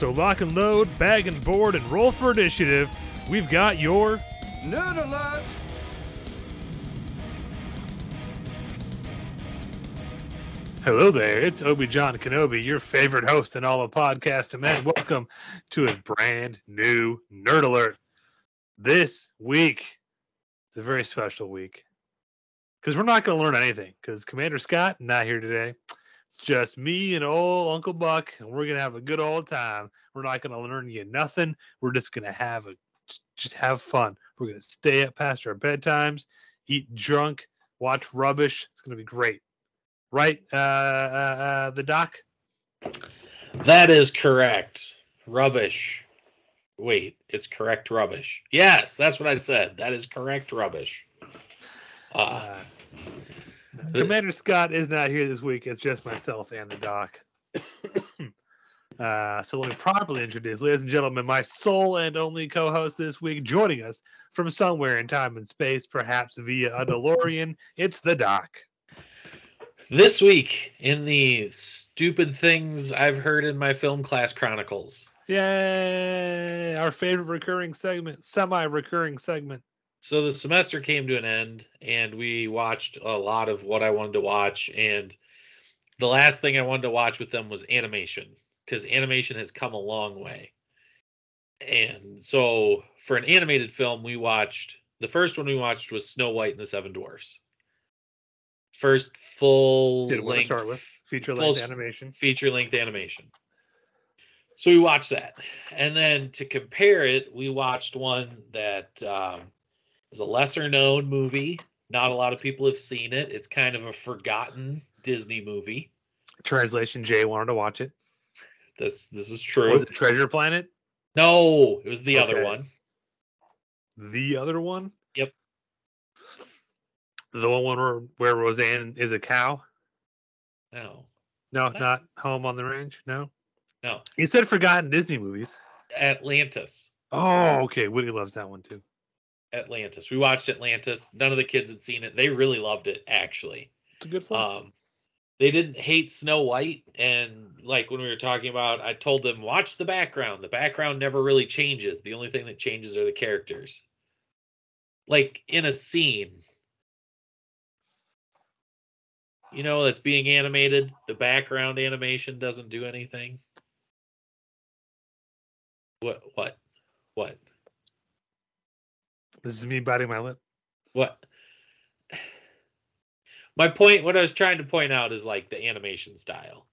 So lock and load, bag and board, and roll for initiative. We've got your Nerd alert! Hello there, it's Obi John Kenobi, your favorite host in all of podcast and man. Welcome to a brand new Nerd Alert. This week, it's a very special week because we're not going to learn anything because Commander Scott not here today. It's just me and old Uncle Buck, and we're going to have a good old time. We're not going to learn you nothing. We're just going to have a just have fun. We're going to stay up past our bedtimes, eat drunk, watch rubbish. It's going to be great right? Uh, uh, uh, the doc. That is correct. Rubbish. Wait, it's correct rubbish. Yes, that's what I said. That is correct rubbish. Uh, Uh, Commander Scott is not here this week. It's just myself and the doc. uh, so let me properly introduce, ladies and gentlemen, my sole and only co-host this week, joining us from somewhere in time and space, perhaps via a DeLorean. It's the doc. this week in the stupid things I've heard in my film class chronicles. Yay! Our favorite recurring segment, semi-recurring segment. So the semester came to an end, and we watched a lot of what I wanted to watch. And the last thing I wanted to watch with them was animation, because animation has come a long way. And so for an animated film, we watched the first one we watched was Snow White and the Seven Dwarfs. First full Did length start with feature length animation. feature length animation. So we watched that. And then to compare it, we watched one that um, is a lesser known movie. Not a lot of people have seen it. It's kind of a forgotten Disney movie. Translation: Jay wanted to watch it. This this is true. Was it Treasure Planet? No, it was the other one. The other one? Yep. The one where, where Roseanne is a cow? No. No, What? not Home on the Range. No. No. You said forgotten Disney movies. Atlantis. Oh, okay. Woody loves that one too. Atlantis. We watched Atlantis. None of the kids had seen it. They really loved it, actually. It's a good film. um they didn't hate snow white and like when we were talking about i told them watch the background the background never really changes the only thing that changes are the characters like in a scene you know that's being animated the background animation doesn't do anything what what what this is me biting my lip. what? My point what i was trying to point out is like the animation style.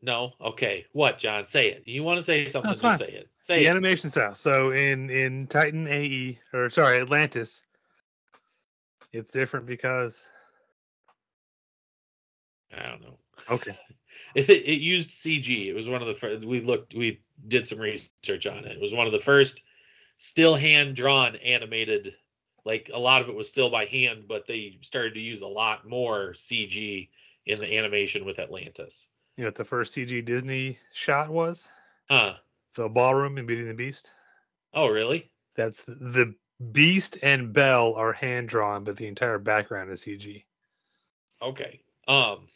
No? Okay. What john? Say it. You want to say something it's just fine. say it. Say the it. animation style. So in in Titan AE or sorry Atlantis, it's different because i don't know. Okay. it, it used cg it was one of the first we looked we did some research on it it was one of the first still hand drawn animated like a lot of it was still by hand but they started to use a lot more cg in the animation with atlantis You know what the first CG Disney shot was? huh The ballroom in Beauty and the Beast. oh really That's the, Beast and Belle are hand drawn, but the entire background is CG. Okay. Um,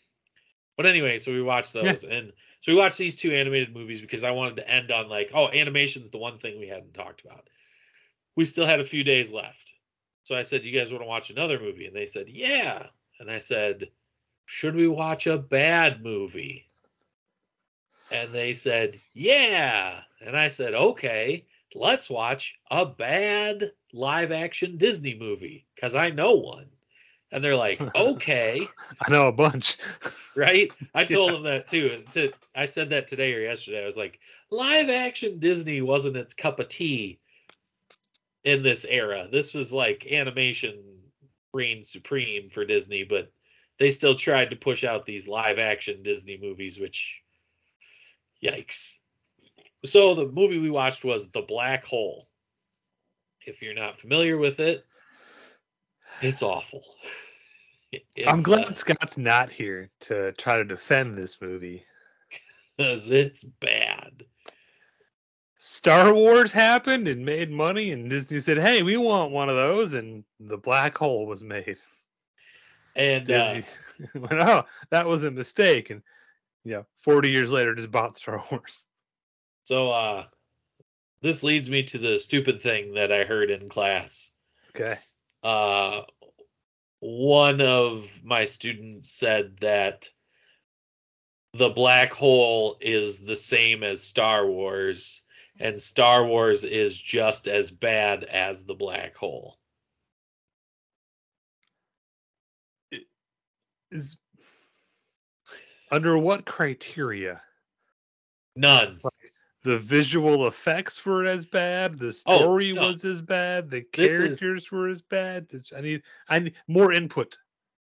but anyway, so we watched Yeah. those, and so we watched these two animated movies because I wanted to end on like, oh, animation's the one thing we hadn't talked about. We still had a few days left, so I said, "You guys want to watch another movie?" And they said, "Yeah." And I said, "Should we watch a bad movie?" and they said, "Yeah," and I said, "Okay, let's watch a bad live action Disney movie because I know one." And they're like, "Okay." I know a bunch. right? I told them that too. To, I said that today or yesterday. I was like, live action Disney wasn't its cup of tea in this era. This was like animation reign supreme for Disney, but they still tried to push out these live action Disney movies, which yikes. So the movie we watched was The Black Hole. If you're not familiar with it, it's awful. I'm glad uh, Scott's not here to try to defend this movie. because it's bad. Star Wars happened and made money, and Disney said, "Hey, we want one of those," and the black hole was made. And uh, went, "Oh, that was a mistake," and yeah, 40 years later, just bought Star Wars. so uh, this leads me to the stupid thing that I heard in class. Okay, Uh, one of my students said that the black hole is the same as Star Wars, and Star Wars is just as bad as the black hole. is under what criteria? None. The visual effects were as bad. The Oh, story no. was as bad. The This is- characters were as bad. I need, I need more input.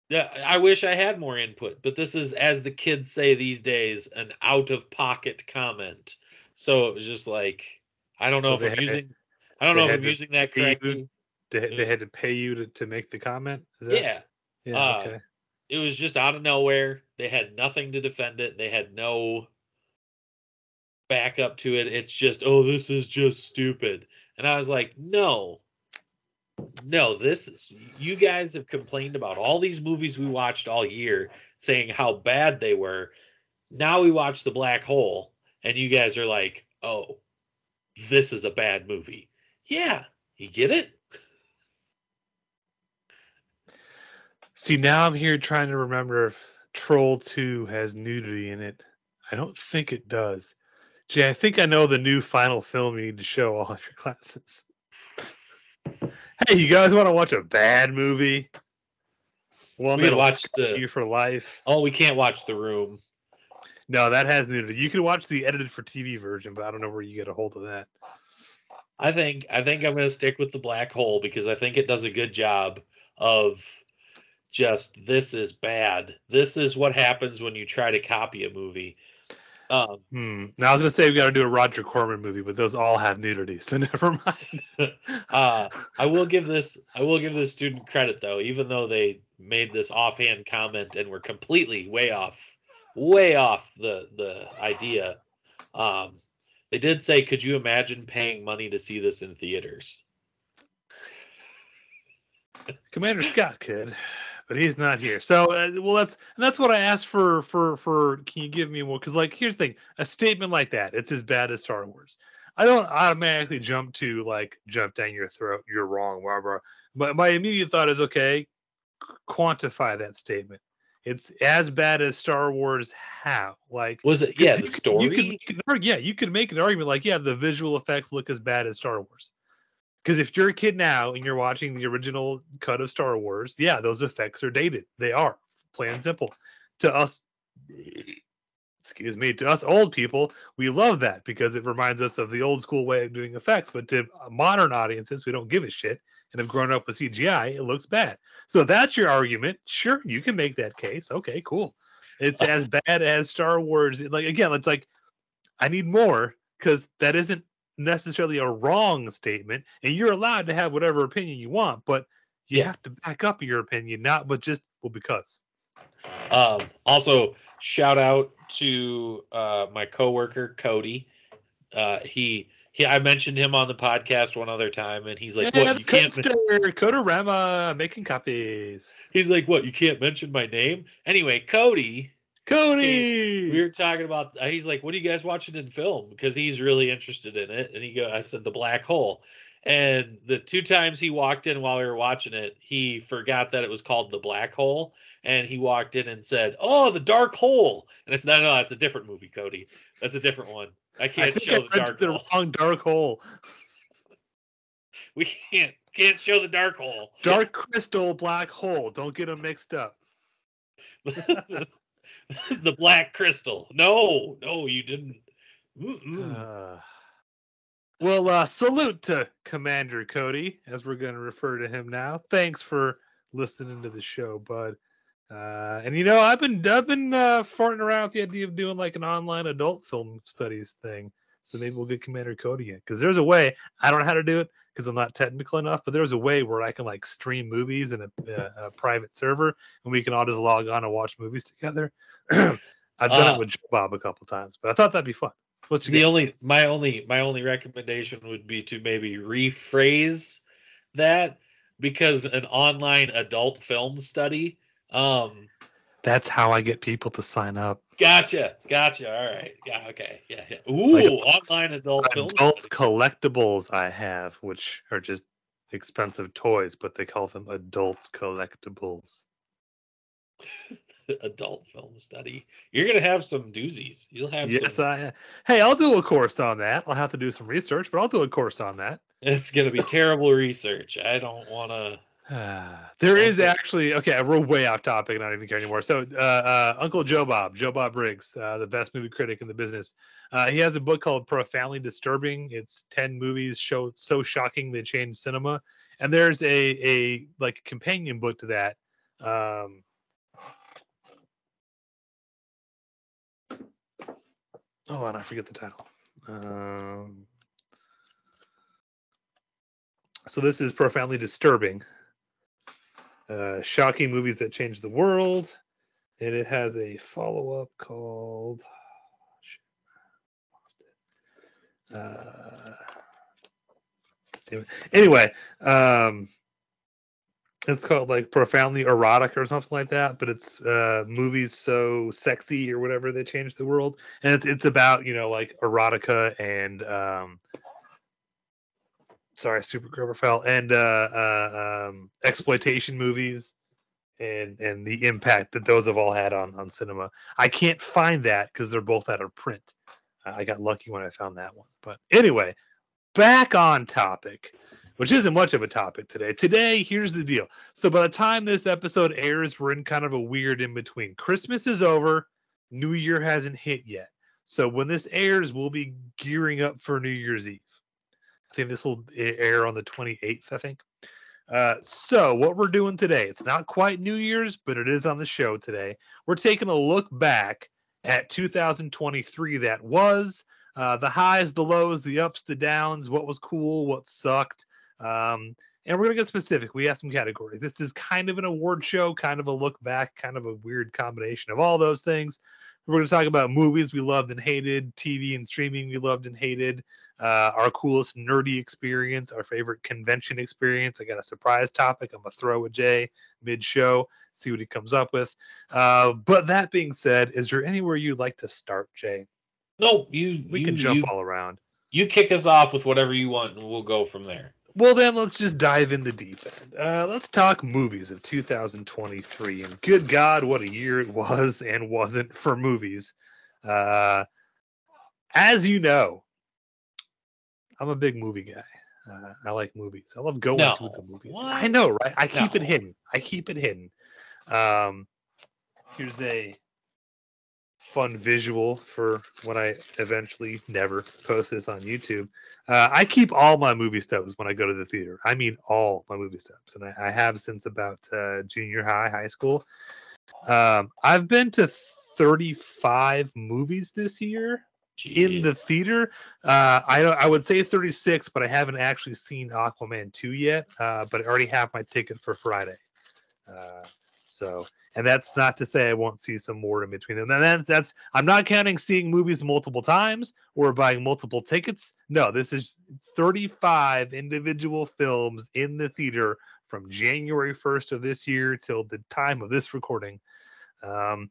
Yeah, I wish I had more input, but this is, as the kids say these days, an out of pocket comment. So it was just like, I don't know So if I'm using, I don't know if I'm using that pay you correctly. They, they had to pay you to, to make the comment. Is that, Yeah, yeah. uh, okay. it was just out of nowhere. They had nothing to defend it. They had no backup to it. It's just, oh, this is just stupid. And I was like, no, no, this is, you guys have complained about all these movies we watched all year saying how bad they were. Now we watch The Black Hole, and you guys are like, oh, this is a bad movie. Yeah, you get it? See, now I'm here trying to remember if Troll 2 has nudity in it. I don't think it does. Jay, I think I know the new final film you need to show all of your classes. hey, you guys want to watch a bad movie? Well, We that'll watch the- you for life. Oh, we can't watch The Room. No, that has nudity. You can watch the edited for TV version, but I don't know where you get a hold of that. I think I think I'm going to stick with the black hole because I think it does a good job of just this is bad. This is what happens when you try to copy a movie. Um, Hmm. Now I was gonna say we got to do a Roger Corman movie, but those all have nudity, so never mind. uh, I will give this I will give this student credit though, even though they made this offhand comment and were completely way off, way off the the idea. Um, they did say, "Could you imagine paying money to see this in theaters?" Commander Scott could, but he's not here. So, uh, well, that's and that's what I asked for. For for can you give me more? Because like, here's the thing: a statement like that, it's as bad as Star Wars. I don't automatically jump to like jump down your throat. You're wrong, blah, blah. But my immediate thought is, okay, quantify that statement. It's as bad as Star Wars. How? Like, Was it? Yeah, the could- story. You could, an arg- yeah, you could make an argument like, yeah, the visual effects look as bad as Star Wars. Because if you're a kid now and you're watching the original cut of Star Wars, yeah, those effects are dated. They are, plain and simple. To us, excuse me, to us old people, we love that because it reminds us of the old school way of doing effects. But to modern audiences who don't give a shit and have grown up with CGI, it looks bad. So that's your argument. Sure, you can make that case. Okay, cool. It's uh, as bad as Star Wars. Like again, it's like I need more because that isn't necessarily a wrong statement, and you're allowed to have whatever opinion you want, but you Yeah. have to back up your opinion, not but just well because. Um, also, shout out to uh, my coworker Cody. Uh, he he, I mentioned him on the podcast one other time, and he's like, "What? You can't." men- Codorama making copies. He's like, "What? You can't mention my name?" Anyway, Cody. Cody. We were talking about. uh, He's like, "What are you guys watching in film?" Because he's really interested in it. And he go, I said, "The Black Hole." And the two times he walked in while we were watching it, he forgot that it was called the Black Hole, and he walked in and said, "Oh, the dark hole," and I said, "No, no, that's a different movie, Cody. That's a different one. I I can't think show I the dark the hole. wrong dark hole. We can't can't show the dark hole. Dark crystal, black hole. Don't get them mixed up. the black crystal. No, no, you didn't. Uh, well, uh, salute to Commander Cody, as we're going to refer to him now. Thanks for listening to the show, bud. Uh, and you know, I've been I've been uh, farting around with the idea of doing like an online adult film studies thing. So maybe we'll get Commander Cody in because there's a way. I don't know how to do it because I'm not technical enough, but there's a way where I can like stream movies in a, a, a private server, and we can all just log on and watch movies together. I've done Uh, it with Bob a couple times, but I thought that'd be fun. What's the only my only my only recommendation would be to maybe rephrase that because an online adult film study um That's how I get people to sign up. gotcha gotcha all right yeah okay yeah yeah uh, ooh Like online adult Adult collectibles I have, which are just expensive toys, but they call them adult collectibles. adult film study you're gonna have some doozies you'll have Yes, some I. Hey, I'll do a course on that. I'll have to do some research, but I'll do a course on that. it's gonna be terrible research i don't want to there is actually okay. We're way off topic, I don't even care anymore. So, uh, uh, Uncle Joe Bob, Joe Bob Briggs, uh, the best movie critic in the business, uh, he has a book called "Profoundly Disturbing." It's ten movies show so shocking they changed cinema, and there's a a like companion book to that. Um, oh, and I forget the title. Um, so this is profoundly disturbing uh, shocking movies that changed the world, and it has a follow up called. Uh, anyway, um, it's called like profoundly erotic or something like that, but it's uh, movies so sexy or whatever that changed the world, and it's it's about you know like erotica and um, sorry, Super Grover fell and uh, uh, um, exploitation movies, and and the impact that those have all had on on cinema. I can't find that because they're both out of print. I got lucky when I found that one. But anyway, back on topic, which isn't much of a topic today. Today, here's the deal. So by the time this episode airs, we're in kind of a weird in between. Christmas is over, New Year hasn't hit yet. So when this airs, we'll be gearing up for New Year's Eve. Think this will air on the 28th, I think. Uh, so what we're doing today, it's not quite New Year's, but it is on the show today. We're taking a look back at 2023 that was uh, the highs, the lows, the ups, the downs, what was cool, what sucked. Um, and we're gonna get specific. We have some categories. This is kind of an award show, kind of a look back, kind of a weird combination of all those things. We're going to talk about movies we loved and hated, TV and streaming we loved and hated, uh, our coolest nerdy experience, our favorite convention experience. I got a surprise topic. I'm going to throw a Jay mid show, see what he comes up with. Uh, but that being said, is there anywhere you'd like to start, Jay? no you We you, can jump you, all around. you kick us off with whatever you want and we'll go from there Well, then let's just dive in the deep end. Uh, let's talk movies of 2023. And good God, what a year it was and wasn't for movies. Uh, as you know, I'm a big movie guy. Uh, I like movies. I love going to the movies. What? I know, right? I keep it hidden. I keep it hidden. Um, here's a fun visual for when I eventually never post this on YouTube. Uh, I keep all my movie stubs when I go to the theater. I mean, all my movie stubs, and I, I have since about uh, junior high, high school. Um, I've been to 35 movies this year in the theater. Uh, I don't- I would say 36, but I haven't actually seen Aquaman 2 yet. Uh, but I already have my ticket for Friday. Uh, so, and that's not to say I won't see some more in between them. And that's, that's I'm not counting seeing movies multiple times or buying multiple tickets. No, this is 35 individual films in the theater from January 1st of this year till the time of this recording. Um,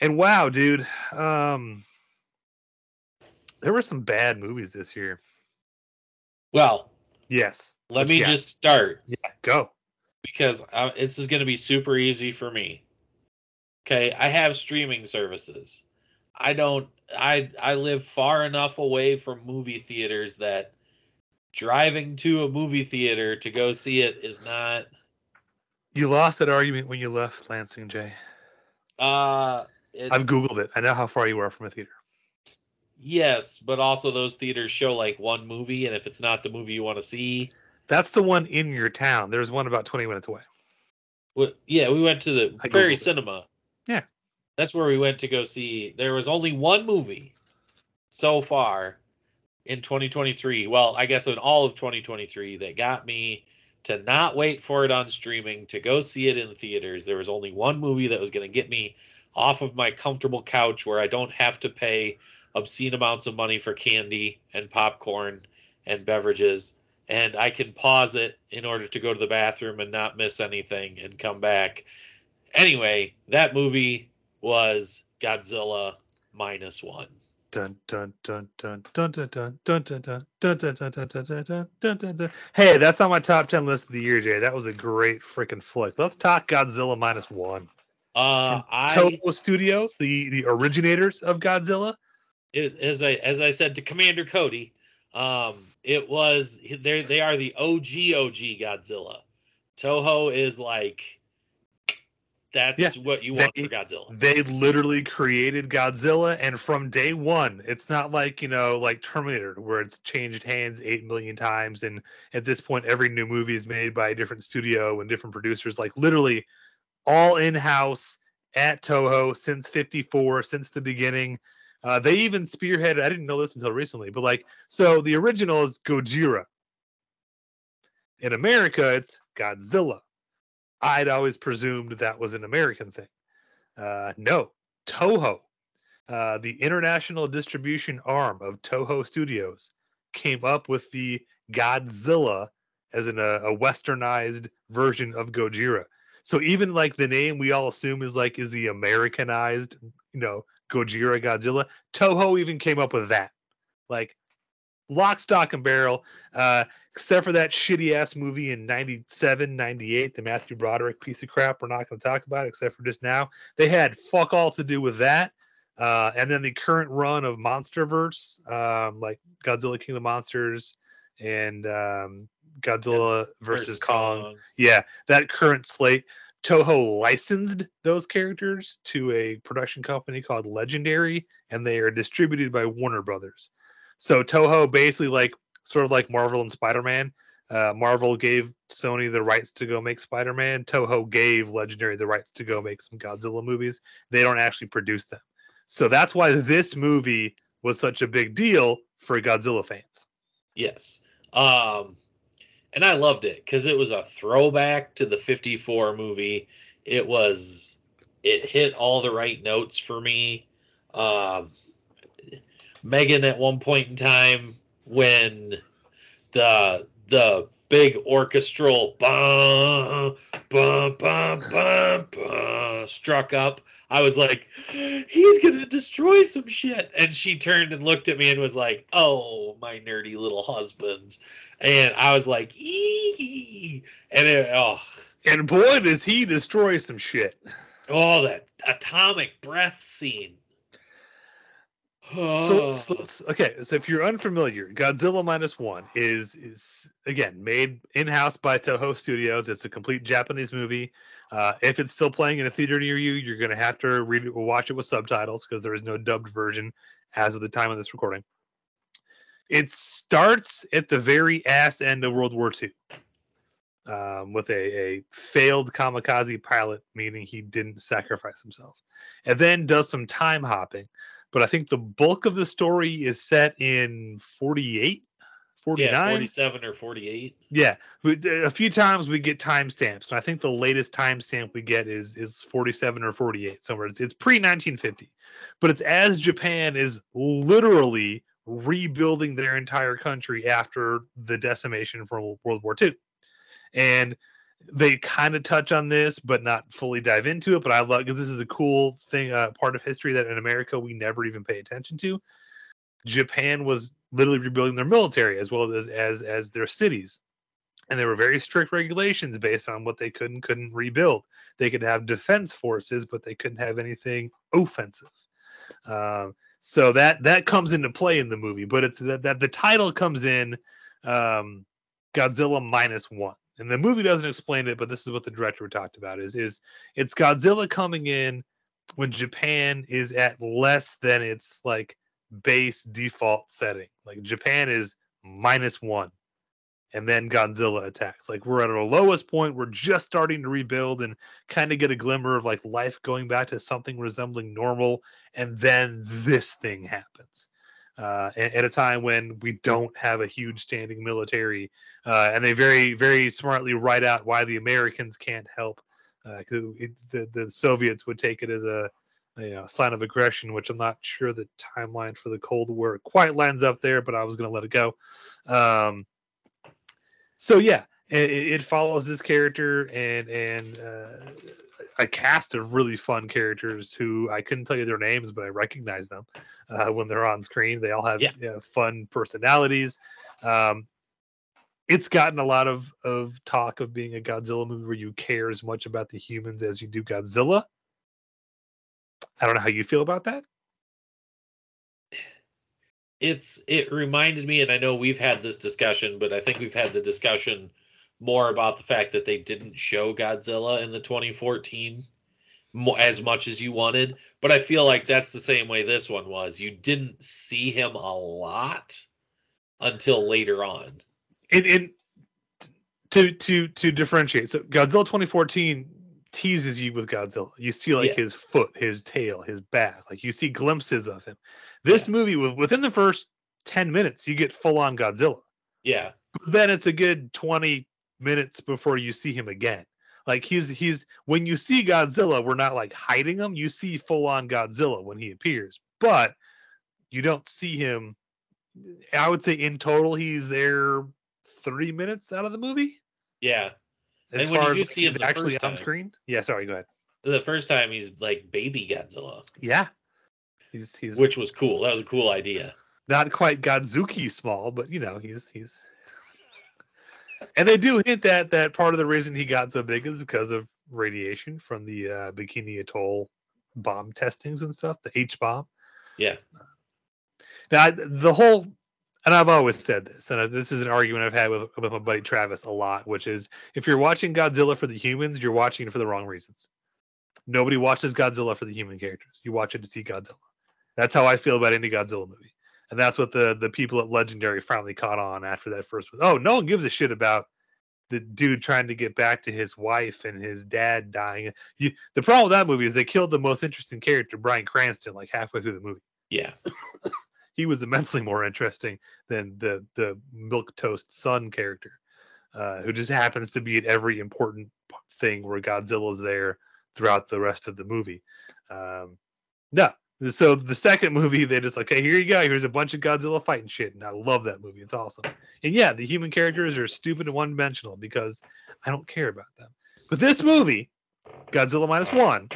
and wow, dude, um, there were some bad movies this year. well Yes. let me yeah, just start yeah, go. because uh, this is going to be super easy for me Okay, I have streaming services. I don't I I live far enough away from movie theaters that driving to a movie theater to go see it is not You lost that argument when you left Lansing, Jay. uh it, I've Googled it. I know how far you are from a theater. Yes, but also those theaters show like one movie and if it's not the movie you want to see, That's the one in your town. There's one about 20 minutes away. Well, yeah, we went to the I Prairie it. Cinema. Yeah. That's where we went to go see. There was only one movie so far in 2023. Well, I guess in all of 2023 that got me to not wait for it on streaming to go see it in theaters. There was only one movie that was going to get me off of my comfortable couch where I don't have to pay obscene amounts of money for candy and popcorn and beverages and I can pause it in order to go to the bathroom and not miss anything and come back. Anyway, that movie was Godzilla minus one. Dun dun dun dun dun dun dun dun dun dun dun dun dun dun dun dun dun dun dun dun. Hey, that's on my top ten list of the year, Jay. That was a great freaking flick. Let's talk Godzilla minus one. Uh, I Toho Studios, the the originators of Godzilla. It, as I as I said to Commander Cody, um, it was they they are the OG OG Godzilla. Toho is like that's Yeah, what you want they- for Godzilla. They literally created Godzilla, and from day one, it's not like you know, like Terminator, where it's changed hands eight million times, and at this point, every new movie is made by a different studio and different producers. Like literally, all in house at Toho since '54, since the beginning. Uh, they even spearheaded. I didn't know this until recently, but like, so the original is Gojira. In America, it's Godzilla. I'd always presumed that was an American thing. Uh, no, Toho, uh, the international distribution arm of Toho Studios, came up with the Godzilla as an, uh, a westernized version of Gojira. So even like the name we all assume is like is the Americanized, you know, Gojira Godzilla. Toho even came up with that, like lock, stock, and barrel. Uh, except for that shitty ass movie in 97, 98, the Matthew Broderick piece of crap we're not going to talk about, except for just now. They had fuck all to do with that. Uh, and then the current run of Monsterverse, um, like Godzilla King of the Monsters and um, Godzilla versus, Kong. Yeah, that current slate. Toho licensed those characters to a production company called Legendary, and they are distributed by Warner Brothers. So Toho basically like sort of like Marvel and Spider-Man. Uh, Marvel gave Sony the rights to go make Spider-Man. Toho gave Legendary the rights to go make some Godzilla movies. They don't actually produce them. So that's why this movie was such a big deal for Godzilla fans. Yes. Um and I loved it cuz it was a throwback to the 54 movie. It was it hit all the right notes for me. Um Megan at one point in time when the the big orchestral bum, bum, bum, bum, bum, struck up. I was like, he's gonna destroy some shit. And she turned and looked at me and was like, Oh, my nerdy little husband. And I was like, ee and it, oh And boy, does he destroy some shit. oh that atomic breath scene. So let's, let's okay. So if you're unfamiliar, Godzilla minus one is is again made in house by Toho Studios. It's a complete Japanese movie. Uh, if it's still playing in a theater near you, you're going to have to read it watch it with subtitles because there is no dubbed version as of the time of this recording. It starts at the very ass end of World War II um, with a, a failed kamikaze pilot, meaning he didn't sacrifice himself, and then does some time hopping but I think the bulk of the story is set in 48, 49. yeah, 47 or 48. Yeah, we, a few times we get timestamps, and I think the latest timestamp we get is is 47 or 48 somewhere. It's, it's pre 1950, but it's as Japan is literally rebuilding their entire country after the decimation from World War II, and they kind of touch on this, but not fully dive into it. But I love this is a cool thing, uh, part of history that in America we never even pay attention to. Japan was literally rebuilding their military as well as as as their cities. and there were very strict regulations based on what they could and couldn't rebuild. They could have defense forces, but they couldn't have anything offensive. Um, so that that comes into play in the movie, but it's that, that the title comes in um, Godzilla minus one, and the movie doesn't explain it, but this is what the director talked about: is is it's Godzilla coming in when Japan is at less than its like base default setting. Like Japan is minus one and then Godzilla attacks. Like we're at our lowest point. We're just starting to rebuild and kind of get a glimmer of like life going back to something resembling normal. And then this thing happens. Uh, at, a time when we don't have a huge standing military, uh, and they very, very smartly write out why the Americans can't help. Uh, it, the, the Soviets would take it as a, a you know, sign of aggression, which I'm not sure the timeline for the Cold War quite lines up there, but I was going to let it go. Um, so yeah, it, it follows this character and and uh, a cast of really fun characters who I couldn't tell you their names, but I recognize them uh, when they're on screen. They all have Yeah. you know, fun personalities. Um, it's gotten a lot of of talk of being a Godzilla movie where you care as much about the humans as you do Godzilla. I don't know how you feel about that. it's it reminded me and i know we've had this discussion but i think we've had the discussion more about the fact that they didn't show godzilla in the 2014 as much as you wanted. But i feel like that's the same way this one was. You didn't see him a lot until later on. And, and to to to differentiate so godzilla 2014 teases you with godzilla. You see like Yeah. his foot his tail his back. Like you see glimpses of him. This movie wi- within the first 10 minutes you get full on godzilla. Yeah. But then it's a good 20 minutes before you see him again. Like he's he's when you see godzilla we're not like hiding him. You see full on godzilla when he appears but you don't see him. I would say in total he's there three minutes out of the movie. Yeah. As And when you far do as see him he's actually on screen? Yeah sorry go ahead. The first time he's like baby godzilla. Yeah. He's he's which was cool. That was a cool idea. Not quite Godzooky small, but you know, he's he's and they do hint that that part of the reason he got so big is because of radiation from the uh, Bikini Atoll bomb testings and stuff, the H bomb. yeah Now the whole, and I've always said this, and this is an argument I've had with with my buddy Travis a lot, which is if you're watching Godzilla for the humans, you're watching it for the wrong reasons. Nobody watches Godzilla for the human characters. You watch it to see Godzilla. That's how I feel about any Godzilla movie, and that's what the the people at Legendary finally caught on after that first one. Oh, no one gives a shit about the dude trying to get back to his wife and his dad dying. You, the problem with that movie is they killed the most interesting character, Bryan Cranston, like halfway through the movie yeah he was immensely more interesting than the the milk toast son character, uh, who just happens to be at every important thing where Godzilla's there throughout the rest of the movie. Um, no, so the second movie they just like, hey, here you go. Here's a bunch of Godzilla fighting shit, and I love that movie. It's awesome. And yeah, the human characters are stupid and one dimensional because I don't care about them. But this movie, Godzilla minus one,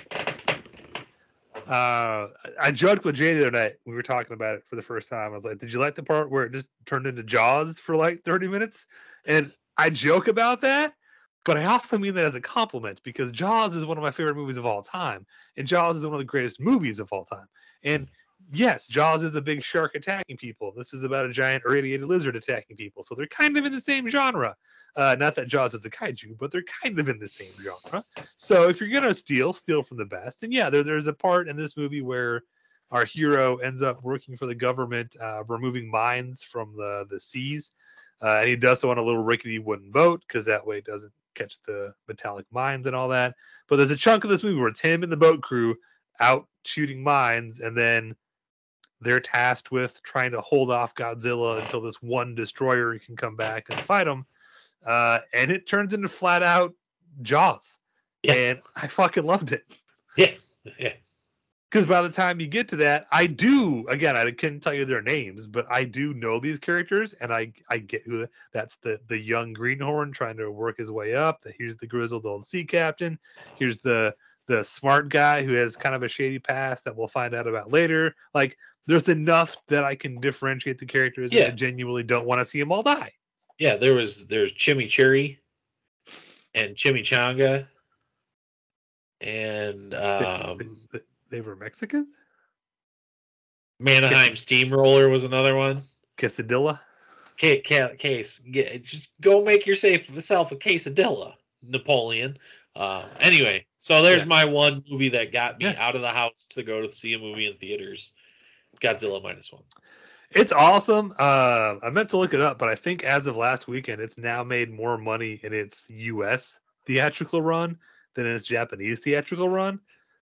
uh, I joked with Jay the other night. We were talking about it for the first time. I was like, "Did you like the part where it just turned into Jaws for like 30 minutes?" And I joke about that, but I also mean that as a compliment because Jaws is one of my favorite movies of all time, and Jaws is one of the greatest movies of all time. And yes, Jaws is a big shark attacking people. This is about a giant irradiated lizard attacking people, so they're kind of in the same genre. Uh, not that Jaws is a kaiju, but they're kind of in the same genre. So if you're gonna steal, steal from the best. And yeah, there, there's a part in this movie where our hero ends up working for the government, uh, removing mines from the the seas, uh, and he does so on a little rickety wooden boat because that way it doesn't catch the metallic mines and all that. But there's a chunk of this movie where it's him and the boat crew out shooting mines, and then they're tasked with trying to hold off Godzilla until this one destroyer can come back and fight him. Uh, and it turns into flat out Jaws. Yeah. And I fucking loved it. yeah yeah Because by the time you get to that, I do again, I couldn't tell you their names, but I do know these characters, and I I get who that's the the young greenhorn trying to work his way up. The, here's the grizzled old sea captain. Here's the the smart guy who has kind of a shady past that we'll find out about later. Like there's enough that I can differentiate the characters. and I Yeah. genuinely don't want to see them all die. Yeah, there was there's chimichurri and chimichanga and um, they, they were Mexican? Mannheim Steamroller was another one. Quesadilla? Case, case, get, just go make yourself a quesadilla, Napoleon. Uh, anyway, so there's Yeah. my one movie that got me Yeah. out of the house to go to see a movie in theaters. Godzilla minus one. It's awesome. Uh, I meant to look it up, but I think as of last weekend, it's now made more money in its U.S. theatrical run than in its Japanese theatrical run.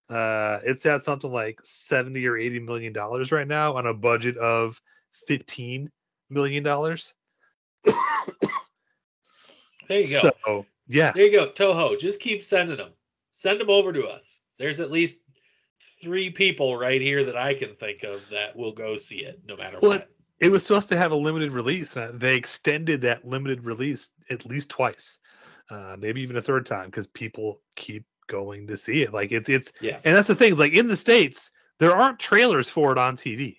Uh, it's at something like seventy or eighty million dollars right now on a budget of fifteen million dollars. There you go. So yeah, There you go, Toho. Just keep sending them. Send them over to us. There's at least three people right here that I can think of that will go see it, no matter Well, what. it was supposed to have a limited release. And they extended that limited release at least twice, uh, maybe even a third time, because people keep going to see it. Like it's it's Yeah. and that's the thing. is, Like in the states, there aren't trailers for it on TV.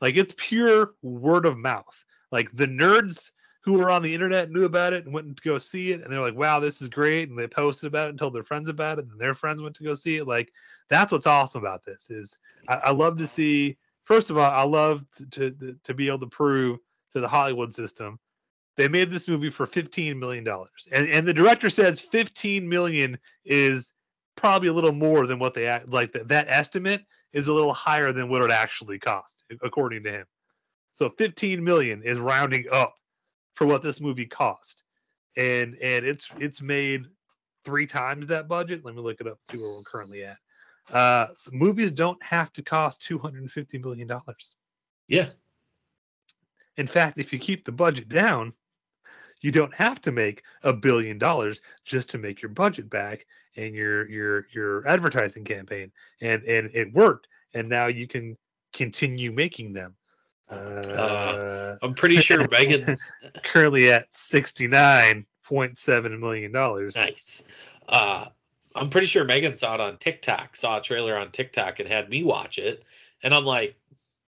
Like it's pure word of mouth. Like the nerds who were on the internet knew about it and went to go see it, and they're like, "Wow, this is great!" And they posted about it and told their friends about it, and their friends went to go see it. Like that's what's awesome about this is I, I love to see. First of all, I love to, to to be able to prove to the Hollywood system they made this movie for 15 million dollars, and and the director says 15 million is probably a little more than what they act like. That that estimate is a little higher than what it actually cost, according to him. So 15 million is rounding up for what this movie cost, and and it's it's made three times that budget. Let me look it up, see where we're currently at. Uh, so movies don't have to cost 250 million dollars. Yeah. In fact, if you keep the budget down, you don't have to make a billion dollars just to make your budget back and your your your advertising campaign. And and it worked. And now you can continue making them. Uh, I'm pretty sure Megan. currently at 69.7 million dollars. nice. Uh, I'm pretty sure Megan saw it on TikTok, saw a trailer on TikTok, and had me watch it. And I'm like,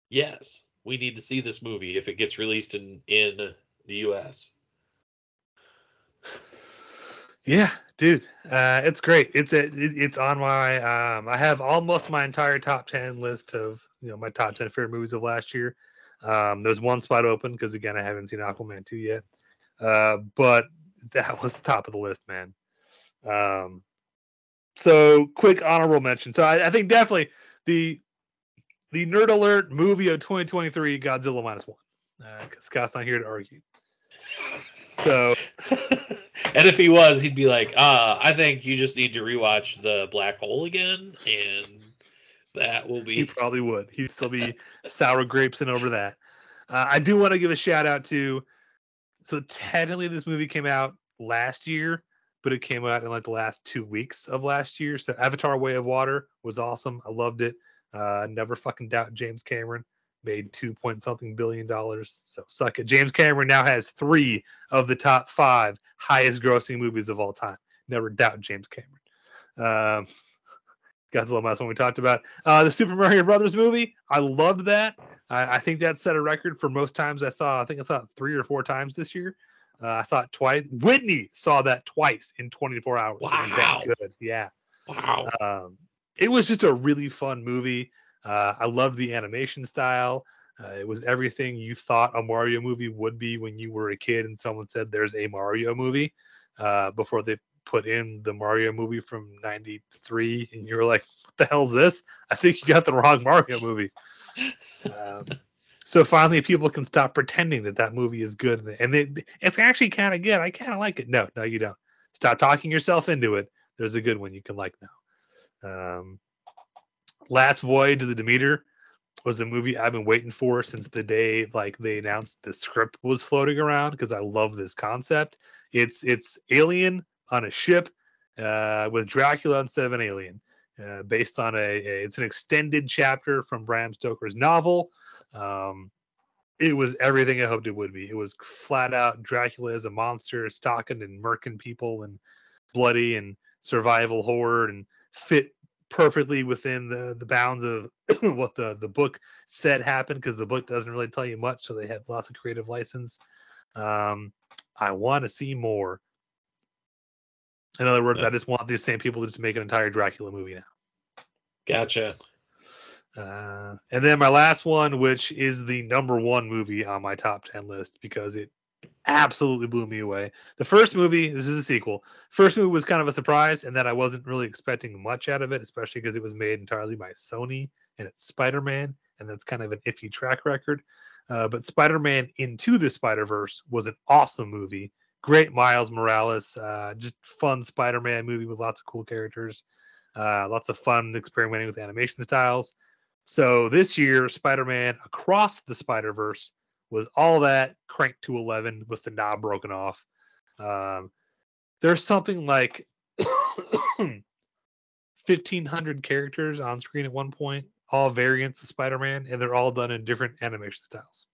yes, we need to see this movie if it gets released in in the U.S. Yeah, dude, uh, it's great. It's a, it, it's on my. Um, I have almost my entire top ten list of you know my top ten favorite movies of last year. Um, there's one spot open because again I haven't seen Aquaman two yet, uh, but that was top of the list, man. Um, so quick honorable mention. So I, I think definitely the the nerd alert movie of 2023 Godzilla minus one. Uh, Scott's not here to argue. So and if he was, he'd be like, uh, I think you just need to rewatch the black hole again, and that will be." He probably would. He'd still be sour grapes and over that. Uh, I do want to give a shout out to. So technically, this movie came out last year, but it came out in like the last two weeks of last year. So Avatar: Way of Water was awesome. I loved it. Uh, never fucking doubt James Cameron made two point something billion dollars. So suck it. James Cameron now has three of the top five highest grossing movies of all time. Never doubt James Cameron. Um, Godzilla minus one we talked about. Uh, the Super Mario Brothers movie, I loved that. I, I think that set a record for most times I saw. I think I saw it three or four times this year. Uh, I saw it twice. Whitney saw that twice in 24 hours. It was that Wow. good. Yeah. wow. Um, it was just a really fun movie. Uh, I loved the animation style. Uh, it was everything you thought a Mario movie would be when you were a kid and someone said there's a Mario movie uh, before they put in the Mario movie from 93 and you were like, what the hell's this? I think you got the wrong Mario movie. Um, so finally people can stop pretending that that movie is good and it, it's actually kind of good. I kind of like it. No, no, you don't. Stop talking yourself into it. There's a good one you can like now. Um, Last Voyage of the Demeter was a movie I've been waiting for since the day like they announced the script was floating around because I love this concept. It's it's alien on a ship uh, with Dracula instead of an alien, uh, based on a, a it's an extended chapter from Bram Stoker's novel. Um, it was everything I hoped it would be. It was flat out Dracula as a monster, stalking and murking people, and bloody and survival horror, and fit perfectly within the the bounds of what the the book said happened because the book doesn't really tell you much, so they had lots of creative license. Um, I want to see more. In other words, Yeah. I just want these same people to just make an entire Dracula movie now. Gotcha. Uh, and then my last one, which is the number one movie on my top 10 list because it absolutely blew me away. The first movie, this is a sequel. First movie was kind of a surprise, and that I wasn't really expecting much out of it, especially because it was made entirely by Sony and it's Spider Man, and that's kind of an iffy track record. Uh, but Spider Man Into the Spider Verse was an awesome movie. Great Miles Morales, uh, just fun Spider Man movie with lots of cool characters, uh, lots of fun experimenting with animation styles. So this year, Spider Man Across the Spider Verse was all that cranked to 11 with the knob broken off. Um, there's something like 1,500 characters on screen at one point, all variants of Spider Man, and they're all done in different animation styles.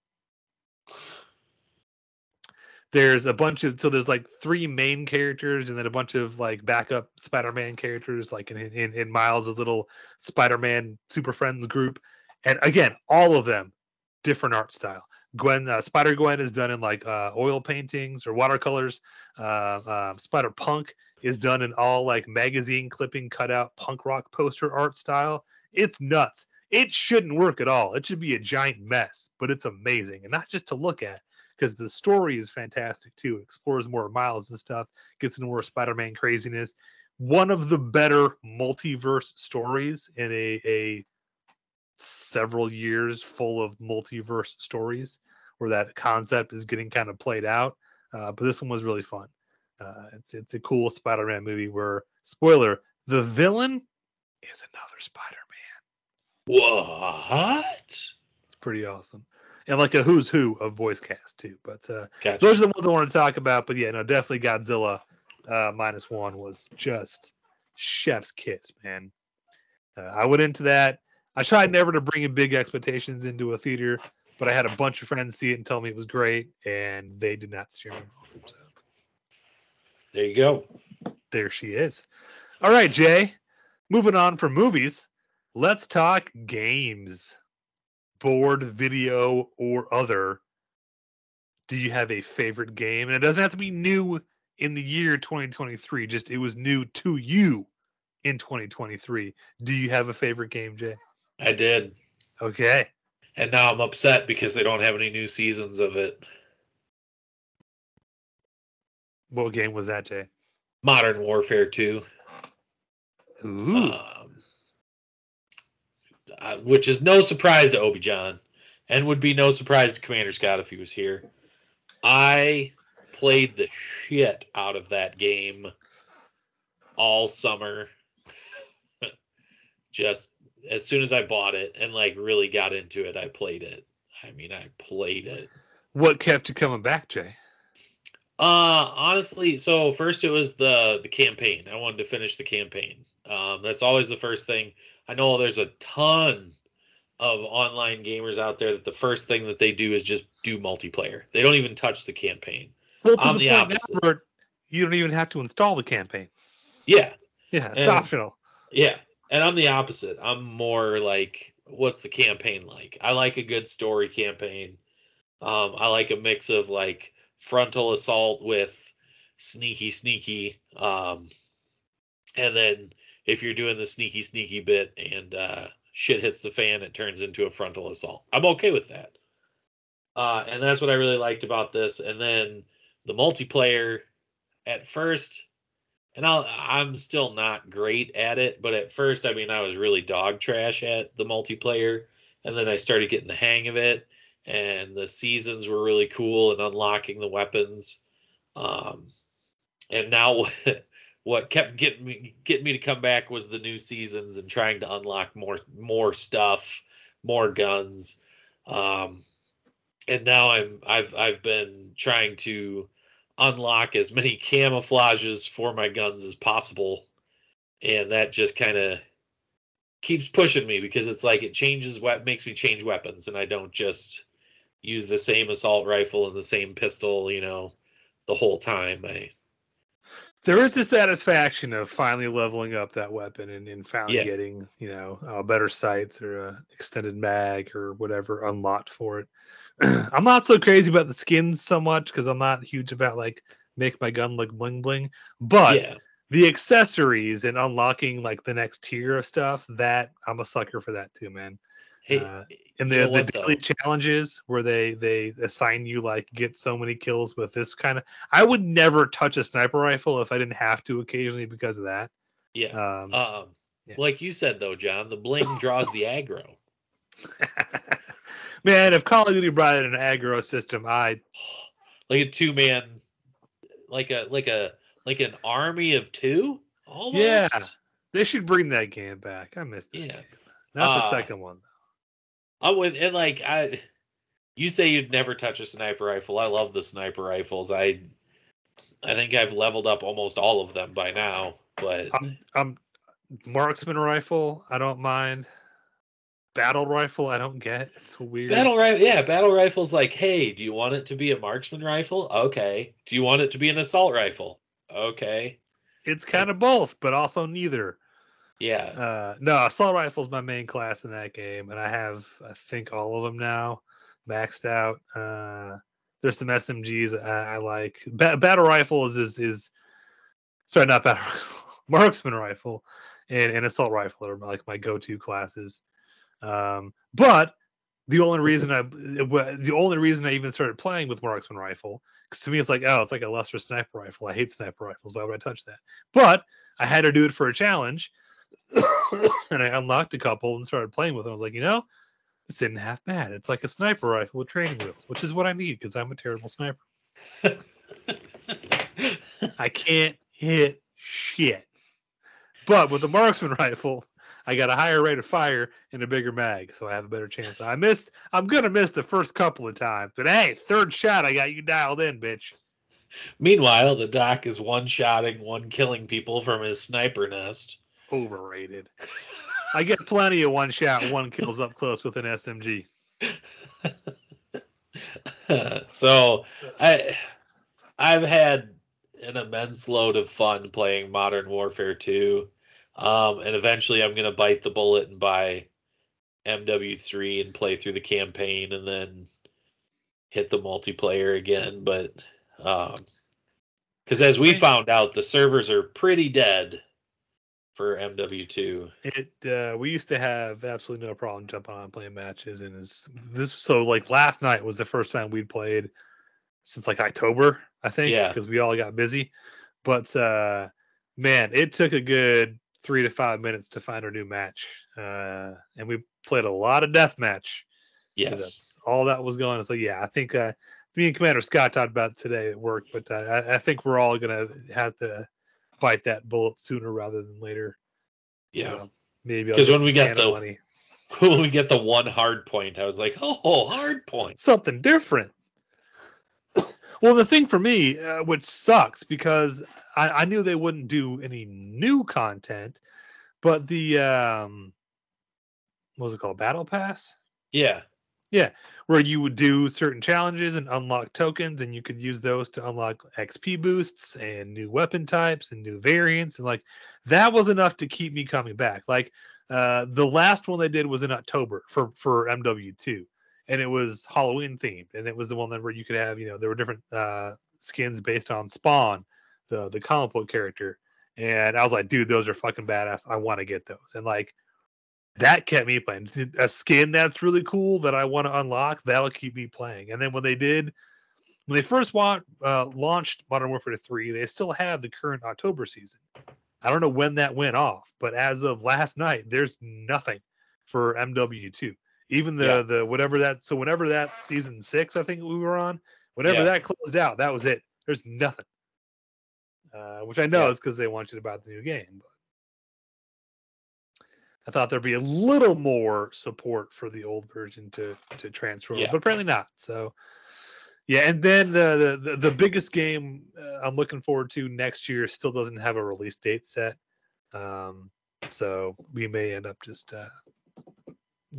There's a bunch of so there's like three main characters and then a bunch of like backup Spider-Man characters, like in in, in Miles' little Spider-Man Super Friends group, and again, all of them different art style. Gwen, uh, Spider Gwen is done in like uh, oil paintings or watercolors. Uh, um, Spider Punk is done in all like magazine clipping cutout punk rock poster art style. It's nuts. It shouldn't work at all. It should be a giant mess, but it's amazing, and not just to look at because the story is fantastic too. It explores more Miles and stuff, gets into more Spider-Man craziness. One of the better multiverse stories in a a several years full of multiverse stories where that concept is getting kind of played out. Uh, but this one was really fun. Uh, it's it's a cool Spider-Man movie where spoiler the villain is another Spider-Man. What? It's pretty awesome. And like a who's who of voice cast too. But uh, Gotcha. those are the ones I want to talk about. But yeah, no, definitely Godzilla uh, minus one was just chef's kiss, man. Uh, I went into that. I tried never to bring in big expectations into a theater, but I had a bunch of friends see it and tell me it was great, and they did not steer me. So There you go. there she is. All right, Jay. Moving on from movies, let's talk games, board, video, or other. Do you have a favorite game? And it doesn't have to be new in the year 2023. Just it was new to you in 2023. Do you have a favorite game, Jay? I did. Okay. And now I'm upset because they don't have any new seasons of it. What game was that, Jay? Modern Warfare 2. Ooh. Um, uh, which is no surprise to Obi John, and would be no surprise to Commander Scott if he was here. I played the shit out of that game all summer. Just as soon as I bought it and like really got into it, I played it. I mean, I played it. what kept you coming back, Jay? Uh honestly, so first it was the the campaign. I wanted to finish the campaign. Um that's always the first thing. I know there's a ton of online gamers out there that the first thing that they do is just do multiplayer. They don't even touch the campaign. Well, to I'm the, the point opposite. now you don't even have to install the campaign. Yeah. Yeah, it's And- optional. Yeah. And I'm the opposite. I'm more like what's the campaign like? I like a good story campaign. Um I like a mix of like frontal assault with sneaky sneaky um and then if you're doing the sneaky sneaky bit and uh shit hits the fan it turns into a frontal assault. I'm okay with that. Uh and that's what I really liked about this and then the multiplayer at first and I'll, I'm still not great at it, but at first, I mean, I was really dog trash at the multiplayer, and then I started getting the hang of it, and the seasons were really cool and unlocking the weapons. Um, and now, what kept getting me getting me to come back was the new seasons and trying to unlock more more stuff, more guns. Um, and now I'm I've I've been trying to unlock as many camouflages for my guns as possible. And that just kind of keeps pushing me because it's like it changes what makes me change weapons and i don't just use the same assault rifle and the same pistol you know the whole time. I there is the satisfaction of finally leveling up that weapon and, and finally Yeah. getting you know uh, better sights or a extended mag or whatever unlocked for it i'm not so crazy about the skins so much because i'm not huge about like make my gun look bling bling but yeah. the accessories and unlocking like the next tier of stuff that i'm a sucker for that too man Hey, uh, and you the, know the what, daily though? challenges where they they assign you like get so many kills with this kind of i would never touch a sniper rifle if i didn't have to occasionally because of that yeah. um Um, yeah. like you said though, John, the bling draws the aggro. man if call of duty brought in an aggro system i Like a two man, like a like a like an army of two. Almost. Yeah. they should bring that game back i missed it. Yeah. game. not the Uh, second one I would and like I. You say you'd never touch a sniper rifle. I love the sniper rifles. I, I think I've leveled up almost all of them by now. But I'm, I'm marksman rifle i don't mind battle rifle i don't get it's weird battle rifle, yeah, battle rifles. Like, hey, do you want it to be a marksman rifle? Okay. Do you want it to be an assault rifle? Okay. it's kind of both but also neither Yeah. Uh, no, assault rifle is my main class in that game, and I have I think all of them now maxed out. Uh, there's some SMGs I, I like. Ba- battle rifle is is is sorry, not battle rifle, marksman rifle, and, and assault rifle are like my go-to classes. Um, but the only reason I the only reason I even started playing with marksman rifle because to me it's like oh it's like a lesser sniper rifle. I hate sniper rifles. Why would I touch that? But I had to do it for a challenge and I unlocked a couple and started playing with them. I was like, you know, this isn't half bad. It's like a sniper rifle with training wheels, which is what I need because I'm a terrible sniper. I can't hit shit. But with the marksman rifle, I got a higher rate of fire and a bigger mag, so I have a better chance. I missed. I'm gonna miss the first couple of times, but hey, third shot, I got you dialed in, bitch. Meanwhile, the doc is one shotting, one killing people from his sniper nest. Overrated. I get plenty of one shot, one kills up close with an SMG. so I I've had an immense load of fun playing Modern Warfare 2. Um, and eventually I'm gonna bite the bullet and buy MW3 and play through the campaign and then hit the multiplayer again. But um because as we found out, the servers are pretty dead for MW2. It uh, we used to have absolutely no problem jumping on and playing matches, and is this so like last night was the first time we'd played since like October, I think, Yeah. because we all got busy. But uh, man, it took a good three to five minutes to find our new match, uh, and we played a lot of death match. Yes. that's all that was going. So yeah, I think uh, me and Commander Scott talked about today at work, but uh, I, I think we're all gonna have to bite that bullet sooner rather than later. Yeah. So maybe I'll 'Cause get when we get the- money. when we get the one hard point, I was like, oh, hard point. something different. Well, the thing for me, uh, which sucks because I, I knew they wouldn't do any new content, but the um, what was it called, Battle Pass, Yeah. Yeah, where you would do certain challenges and unlock tokens, and you could use those to unlock XP boosts and new weapon types and new variants, and like that was enough to keep me coming back. Like uh, the last one they did was in October for for MW2, and it was Halloween themed, and it was the one that where you could have you know there were different uh, skins based on Spawn, the the comic book character, and I was like, dude, those are fucking badass. I want to get those, and like that kept me playing. A skin that's really cool that I want to unlock that'll keep me playing. And then when they did, when they first wa- uh, launched Modern Warfare 3, they still had the current October season. I don't know when that went off, but as of last night, there's nothing for MW2. Even the Yeah. the whatever that so whenever that season six I think we were on, whenever Yeah. that closed out, that was it. There's nothing. Uh, which I know Yeah. is because they want you to buy the new game. But I thought there'd be a little more support for the old version to to transfer, Yeah. but apparently not. So, yeah, and then the the, the, biggest game uh, I'm looking forward to next year still doesn't have a release date set, um, so we may end up just uh,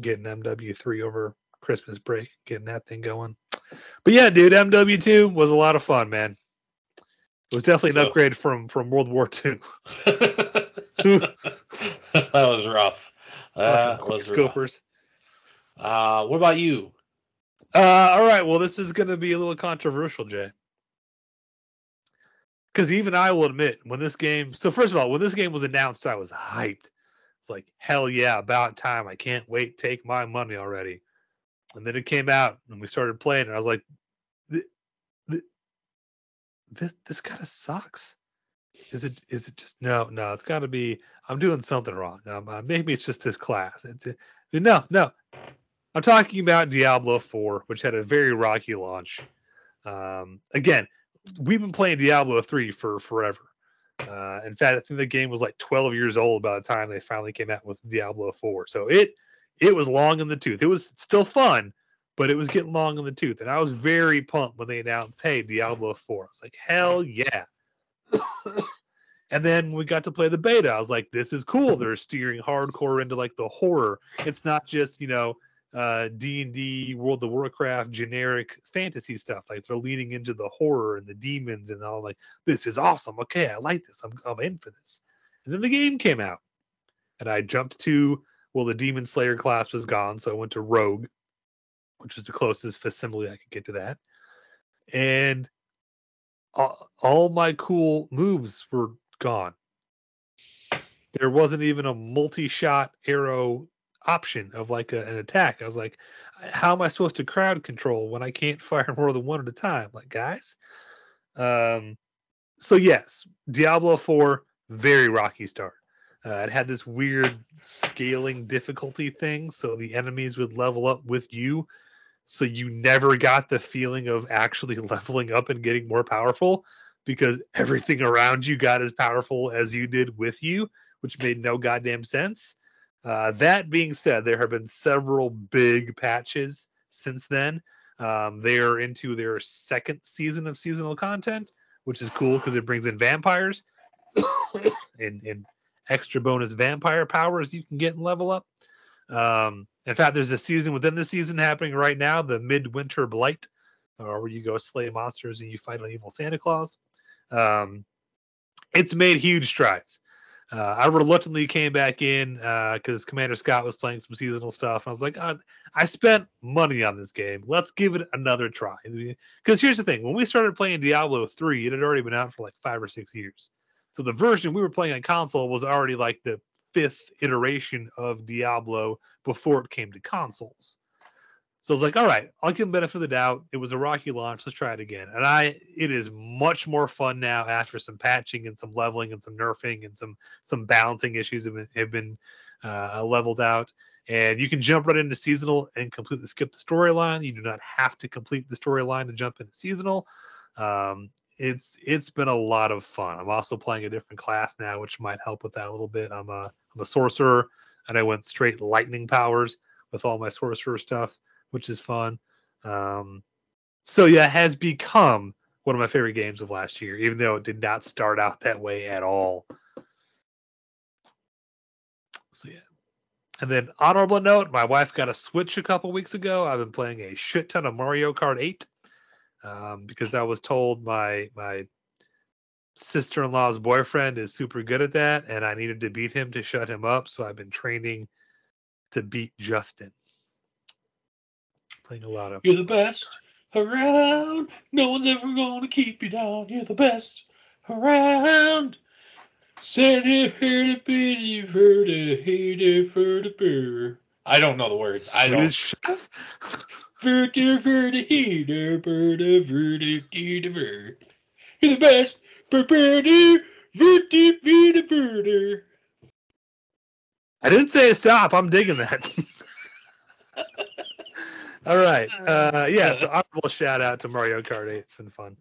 getting MW3 over Christmas break, getting that thing going. But yeah, dude, MW2 was a lot of fun, man. It was definitely an So- upgrade from from World War II. that was rough. That was rough. scopers. Uh, what about you? Uh, all right. Well, this is going to be a little controversial, Jay. Because even I will admit, when this game, so first of all, when this game was announced, I was hyped. It's like, hell yeah, about time. I can't wait. Take my money already. And then it came out and we started playing, and I was like, "Th- th- this this kind of sucks. Is it? Is it just no? No, it's got to be. I'm doing something wrong. Um, uh, maybe it's just this class. It's, uh, no, no. I'm talking about Diablo 4, which had a very rocky launch. Um, again, we've been playing Diablo 3 for forever. Uh, in fact, I think the game was like 12 years old by the time they finally came out with Diablo 4. So it it was long in the tooth. It was still fun, but it was getting long in the tooth. And I was very pumped when they announced, "Hey, Diablo 4." I was like, "Hell yeah!" and then we got to play the beta. I was like, "This is cool." They're steering hardcore into like the horror. It's not just you know uh d&d world of warcraft generic fantasy stuff like they're leaning into the horror and the demons and all like this is awesome okay i like this i'm, I'm in for this. And then the game came out and i jumped to well the demon slayer class was gone so i went to rogue which was the closest facsimile i could get to that. And all, all my cool moves were gone. There wasn't even a multi-shot arrow option of like a, an attack. I was like, how am I supposed to crowd control when I can't fire more than one at a time? Like, guys. Um, so yes, Diablo 4, very rocky start. Uh, it had this weird scaling difficulty thing, so the enemies would level up with you. So you never got the feeling of actually leveling up and getting more powerful because everything around you got as powerful as you did with you, which made no goddamn sense. Uh, that being said, there have been several big patches since then. Um, they are into their second season of seasonal content, which is cool because it brings in vampires and, and extra bonus vampire powers you can get and level up. Um, in fact, there's a season within the season happening right now, the Midwinter Blight, uh, where you go slay monsters and you fight an evil Santa Claus. Um, it's made huge strides. Uh, I reluctantly came back in because Commander Scott was playing some seasonal stuff. I was like, "Uh, I spent money on this game. Let's give it another try. Because here's the thing: when we started playing Diablo three, it had already been out for like five or six years. So the version we were playing on console was already like the fifth iteration of Diablo before it came to consoles. So I was like, all right, I'll give them benefit of the doubt. It was a rocky launch. Let's try it again. And I, it is much more fun now after some patching and some leveling and some nerfing and some some balancing issues have been have been uh, leveled out. And you can jump right into seasonal and completely skip the storyline. You do not have to complete the storyline to jump into seasonal. Um, it's it's been a lot of fun. I'm also playing a different class now, which might help with that a little bit. I'm a I'm a sorcerer, and I went straight lightning powers with all my sorcerer stuff which is fun. Um, so yeah, has become one of my favorite games of last year, even though it did not start out that way at all. So yeah. And then honorable note, my wife got a Switch a couple weeks ago. I've been playing a shit ton of Mario Kart 8 um, because I was told my my sister-in-law's boyfriend is super good at that, and I needed to beat him to shut him up. So I've been training to beat Justin playing a lot of. You're the best around. No one's ever gonna keep you down. You're the best around. Said heard it, but you've heard it, hate it, heard it, beer. I don't know the words. I don't. Swedish? Verda, verda, heater, verda, verda, deeda, ver. You're the best. Verda, verda, verda, verda. I didn't say stop. I'm digging that. All right. Uh, yeah. So honorable shout out to Mario Kart 8. It's been fun.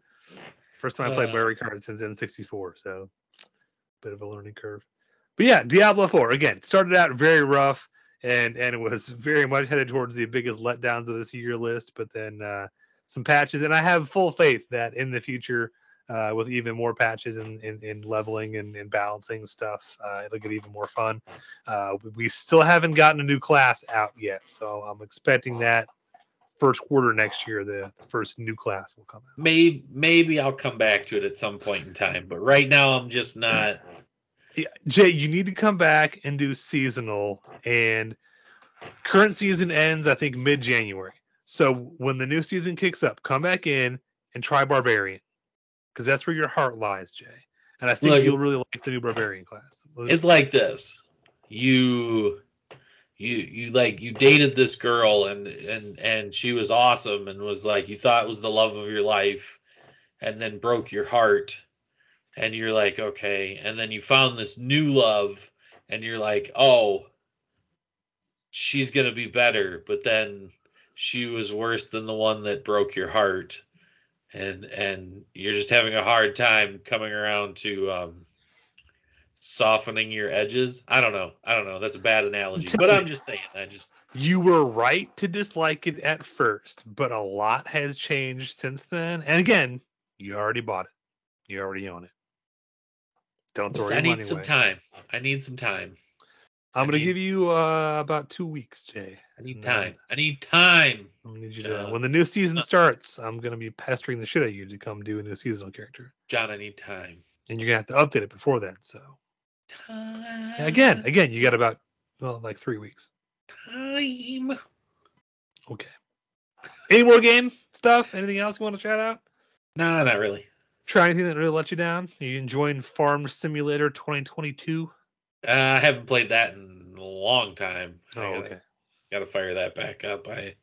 First time I played Uh, Mario Kart since N64, so bit of a learning curve. But yeah, Diablo 4 again started out very rough, and and it was very much headed towards the biggest letdowns of this year list. But then uh, some patches, and I have full faith that in the future, uh, with even more patches and in, in, leveling and, and balancing stuff, uh, it'll get even more fun. Uh, we still haven't gotten a new class out yet, so I'm expecting that first quarter next year, the first new class will come out. Maybe maybe I'll come back to it at some point in time, but right now I'm just not. Yeah, Jay, you need to come back and do seasonal. And current season ends, I think, mid January. So when the new season kicks up, come back in and try Barbarian because that's where your heart lies, Jay. And I think Look, you'll really like the new Barbarian class. It's like this. You you you like you dated this girl and and and she was awesome and was like you thought was the love of your life and then broke your heart. And you're like okay. And then you found this new love and you're like oh she's going to be better. But then she was worse than the one that broke your heart. And and you're just having a hard time coming around to um softening your edges. I don't know. I don't know. That's a bad analogy, but I'm just saying. I just you were right to dislike it at first, but a lot has changed since then. And again, you already bought it. You already own it. Don't throw I need some away. time. I need some time. I'm I gonna need- give you uh, about two weeks, Jay. I need time. I need time. I need you to, Uh, when the new season uh, starts, I'm gonna be pestering the shit out of you to come do a new seasonal character, John, I need time. and you're gonna have to update it before then. So Time. again, again, you got about well, like three weeks. Time. Okay. Any more game stuff? Anything else you want to shout out? No, not really. Try anything that really let you down? Are you enjoying Farm Simulator 2022? Uh, I haven't played that in a long time. Oh, gotta, okay. Gotta fire that back up. I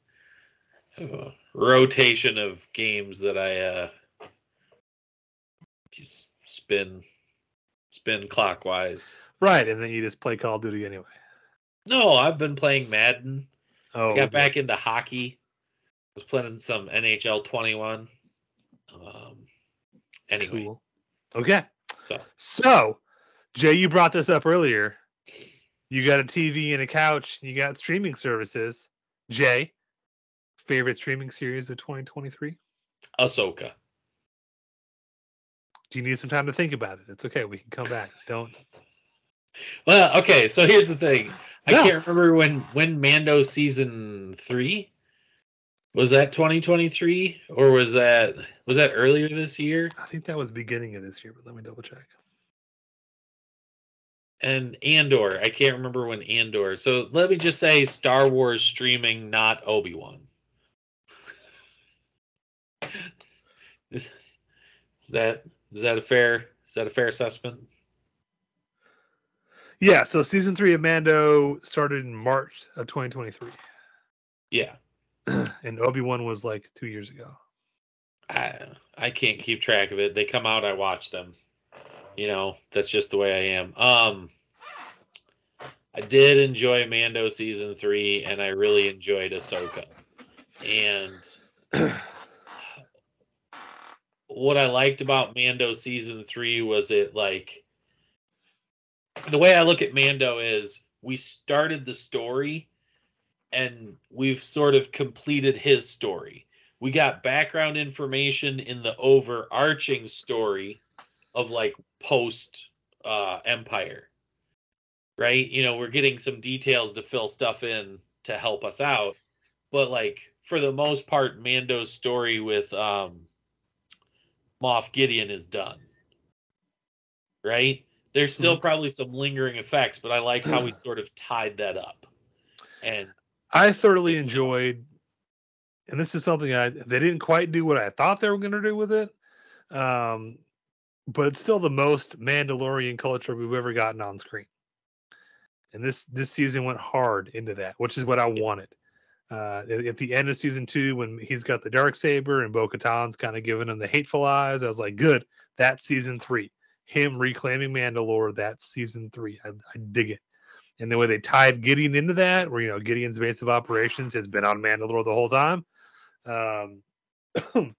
have a rotation of games that I uh just spin spin clockwise. Right, and then you just play Call of Duty anyway. No, I've been playing Madden. Oh, I got back into hockey. I was playing some NHL 21. Um, anyway, Cool. Okay. so So, Jay, you brought this up earlier. You got a TV and a couch. You got streaming services. Jay, favorite streaming series of 2023? Ahsoka. Do you need some time to think about it? It's okay. We can come back. Don't. Well, okay, so here's the thing. I No. can't remember when when Mando season three was that 2023 or was that was that earlier this year? I think that was beginning of this year, but let me double check. And Andor, I can't remember when Andor. So let me just say Star Wars streaming, not Obi Wan. Is, is that is that a fair is that a fair assessment? Yeah. So season three of Mando started in March of 2023, Yeah. and Obi Wan was like two years ago. I I can't keep track of it. They come out, I watch them. You know, that's just the way I am. Um I did enjoy Mando season three, and I really enjoyed Ahsoka. And what I liked about Mando season three was it like the way I look at Mando is we started the story and we've sort of completed his story. We got background information in the overarching story of like post uh empire right? You know we're getting some details to fill stuff in to help us out. But like for the most part mando's story with um moff gideon is done. Right? There's still probably some lingering effects but i like how we sort of tied that up. And I thoroughly enjoyed, and this is something I they didn't quite do what I thought they were going to do with it, um, but it's still the most Mandalorian culture we've ever gotten on screen. And this this season went hard into that, which is what I wanted. Uh, at, the end of season two, when he's got the dark saber and Bo Katan's kind of giving him the hateful eyes, I was like, good. That's season three. Him reclaiming Mandalore. That's season three. I, I dig it and the way they tied Gideon into that, where you know Gideon's base of operations has been on Mandalore the whole time. Um,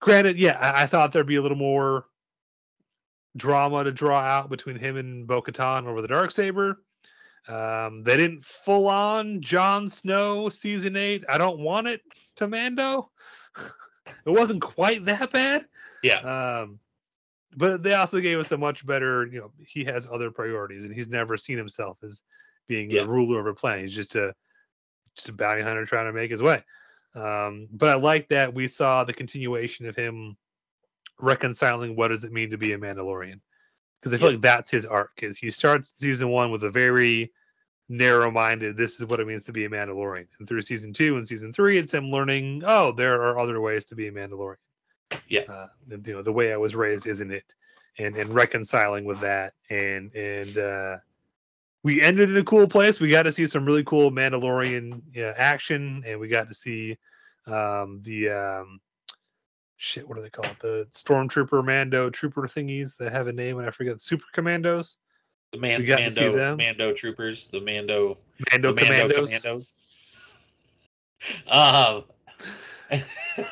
granted, yeah, I, I thought there'd be a little more drama to draw out between him and Bo-Katan over the dark saber. Um, they didn't full on Jon Snow season eight. I don't want it to Mando. it wasn't quite that bad. yeah Um, but they also gave us a much better, you know, he has other priorities and he's never seen himself as being Yeah. the ruler of a planet. He's just a just a bounty hunter trying to make his way. Um, but I like that we saw the continuation of him reconciling what does it mean to be a Mandalorian because I feel Yeah. like that's his arc. Is he starts season one with a very narrow-minded, this is what it means to be a Mandalorian, and through season two and season three, it's him learning, oh, there are other ways to be a Mandalorian. Yeah. uh, you know, the way I was raised isn't it, and and reconciling with that, and and uh, we ended in a cool place. We got to see some really cool Mandalorian action, and we got to see um, the um, shit. What do they call it? The stormtrooper Mando trooper thingies that have a name, and I forget. Super Commandos, The man, We got to see Mando, them. Mando troopers, the Mando, Mando, the Mando Commandos. commandos. Um,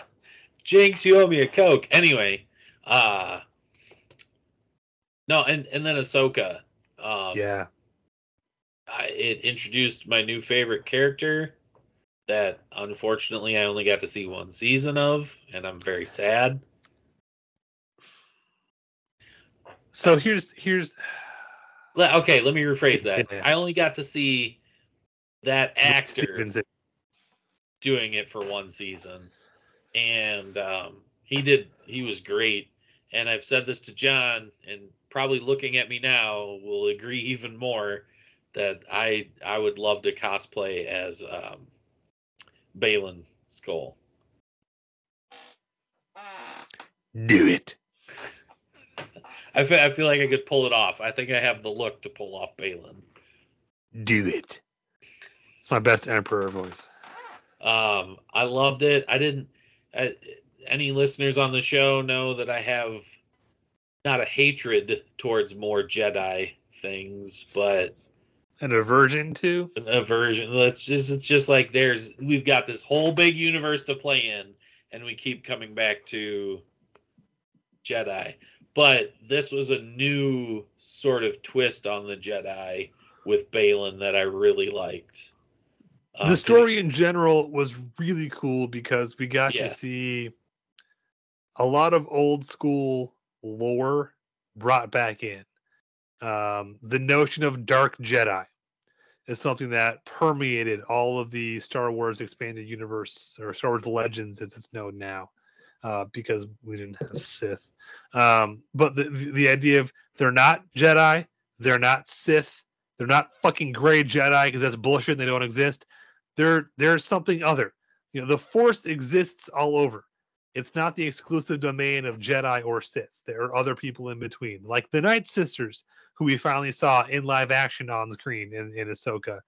Jinx, you owe me a coke. Anyway, uh, no, and and then Ahsoka. Um, Yeah, I, it introduced my new favorite character that unfortunately I only got to see one season of, and I'm very sad. so here's here's Okay, let me rephrase that. I only got to see that actor doing it for one season, and um, he did. He was great, and I've said this to John, and probably looking at me now will agree even more that I I would love to cosplay as um, Baylan Skoll. Do it. I feel, I feel like I could pull it off. I think I have the look to pull off Baylan. Do it. It's my best Emperor voice. Um, I loved it. I didn't. I, any listeners on the show know that I have not a hatred towards more Jedi things, but An aversion to. an aversion. Let's just. It's just like there's. We've got this whole big universe to play in, and we keep coming back to Jedi. But this was a new sort of twist on the Jedi with Baylan that I really liked. Um, 'cause the story in general was really cool because we got Yeah. to see a lot of old school lore brought back in. Um, the notion of dark Jedi is something that permeated all of the Star Wars expanded universe or Star Wars Legends as it's known now, uh, because we didn't have Sith. Um, but the the idea of they're not Jedi, they're not Sith, they're not fucking gray Jedi because that's bullshit. And they don't exist. They're there's something other. You know, the Force exists all over. It's not the exclusive domain of Jedi or Sith. There are other people in between, like the Night Sisters, who we finally saw in live action on screen in, in Ahsoka.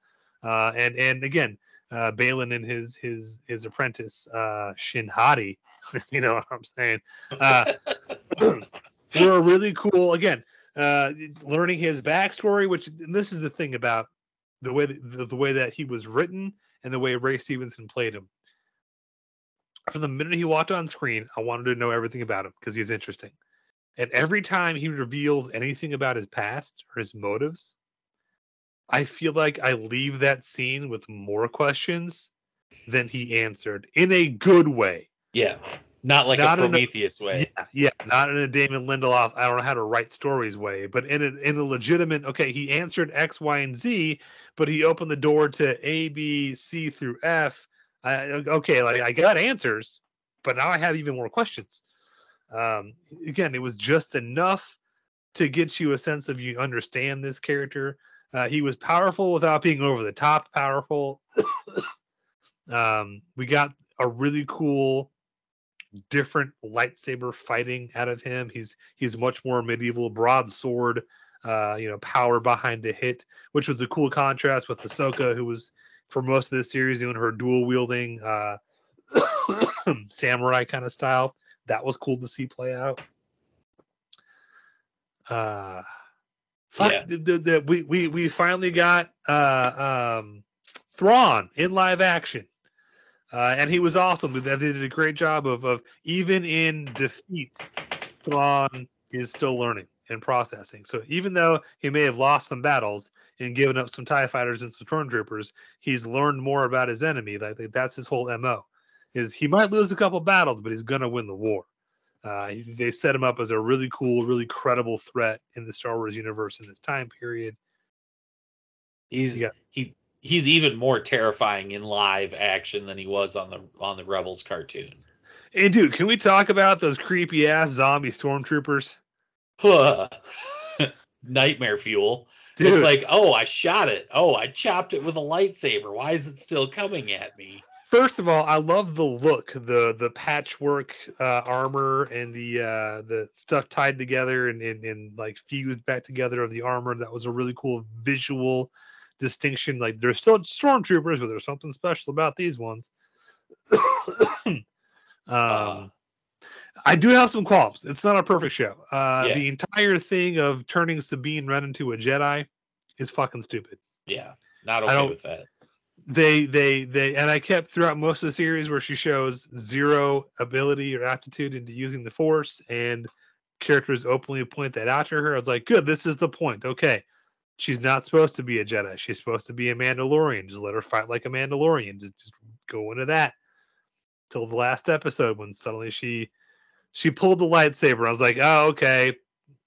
Uh, and and again, uh, Baylan and his his his apprentice uh, Shin Hati. you know what I'm saying? Uh, were really cool. Again, uh, learning his backstory, which and this is the thing about the way the, the way that he was written and the way Ray Stevenson played him. From the minute he walked on screen, I wanted to know everything about him because he's interesting. And every time he reveals anything about his past or his motives, I feel like I leave that scene with more questions than he answered in a good way. Yeah, not like Not a in a- Prometheus way. Yeah, yeah, not in a Damon Lindelof. I don't know how to write stories way, but in a in a legitimate. Okay, he answered X, Y, and Z, but he opened the door to A, B, C through F. I, okay, like I got answers, but now I have even more questions. Um, again, it was just enough to get you a sense of you understand this character. Uh, he was powerful without being over the top powerful. um, we got a really cool different lightsaber fighting out of him. He's he's much more medieval broadsword, uh, you know, power behind the hit, which was a cool contrast with Ahsoka, who was for most of the series doing her dual wielding uh, samurai kind of style. That was cool to see play out. Uh, fuck, Yeah. the, the, the- we we we finally got uh, um, Thrawn in live action. Uh, and he was awesome. They did a great job of, of even in defeat, Thrawn is still learning and processing. So even though he may have lost some battles and given up some Tie fighters and some stormtroopers, he's learned more about his enemy. Like that's his whole mo. Is he might lose a couple battles, but he's gonna win the war. Uh, they set him up as a really cool, really credible threat in the Star Wars universe in this time period. He's Yeah. he he's even more terrifying in live action than he was on the on the Rebels cartoon. And dude, can we talk about those creepy ass zombie stormtroopers? Nightmare fuel. Dude, It's like, oh, I shot it. Oh, I chopped it with a lightsaber. Why is it still coming at me? First of all, I love the look, the the patchwork uh, armor and the uh, the stuff tied together and, and and like fused back together of the armor. That was a really cool visual distinction. Like they're still stormtroopers, but there's something special about these ones. um, Uh, I do have some qualms. It's not a perfect show. Uh, Yeah. The entire thing of turning Sabine Wren into a Jedi is fucking stupid. Yeah, not okay with that. They, they, they, and I kept throughout most of the series where she shows zero ability or aptitude into using the Force, and characters openly point that out to her. I was like, good, this is the point. Okay, she's not supposed to be a Jedi. She's supposed to be a Mandalorian. Just let her fight like a Mandalorian. Just, just go into that till the last episode when suddenly she she pulled the lightsaber. I was like, oh, okay.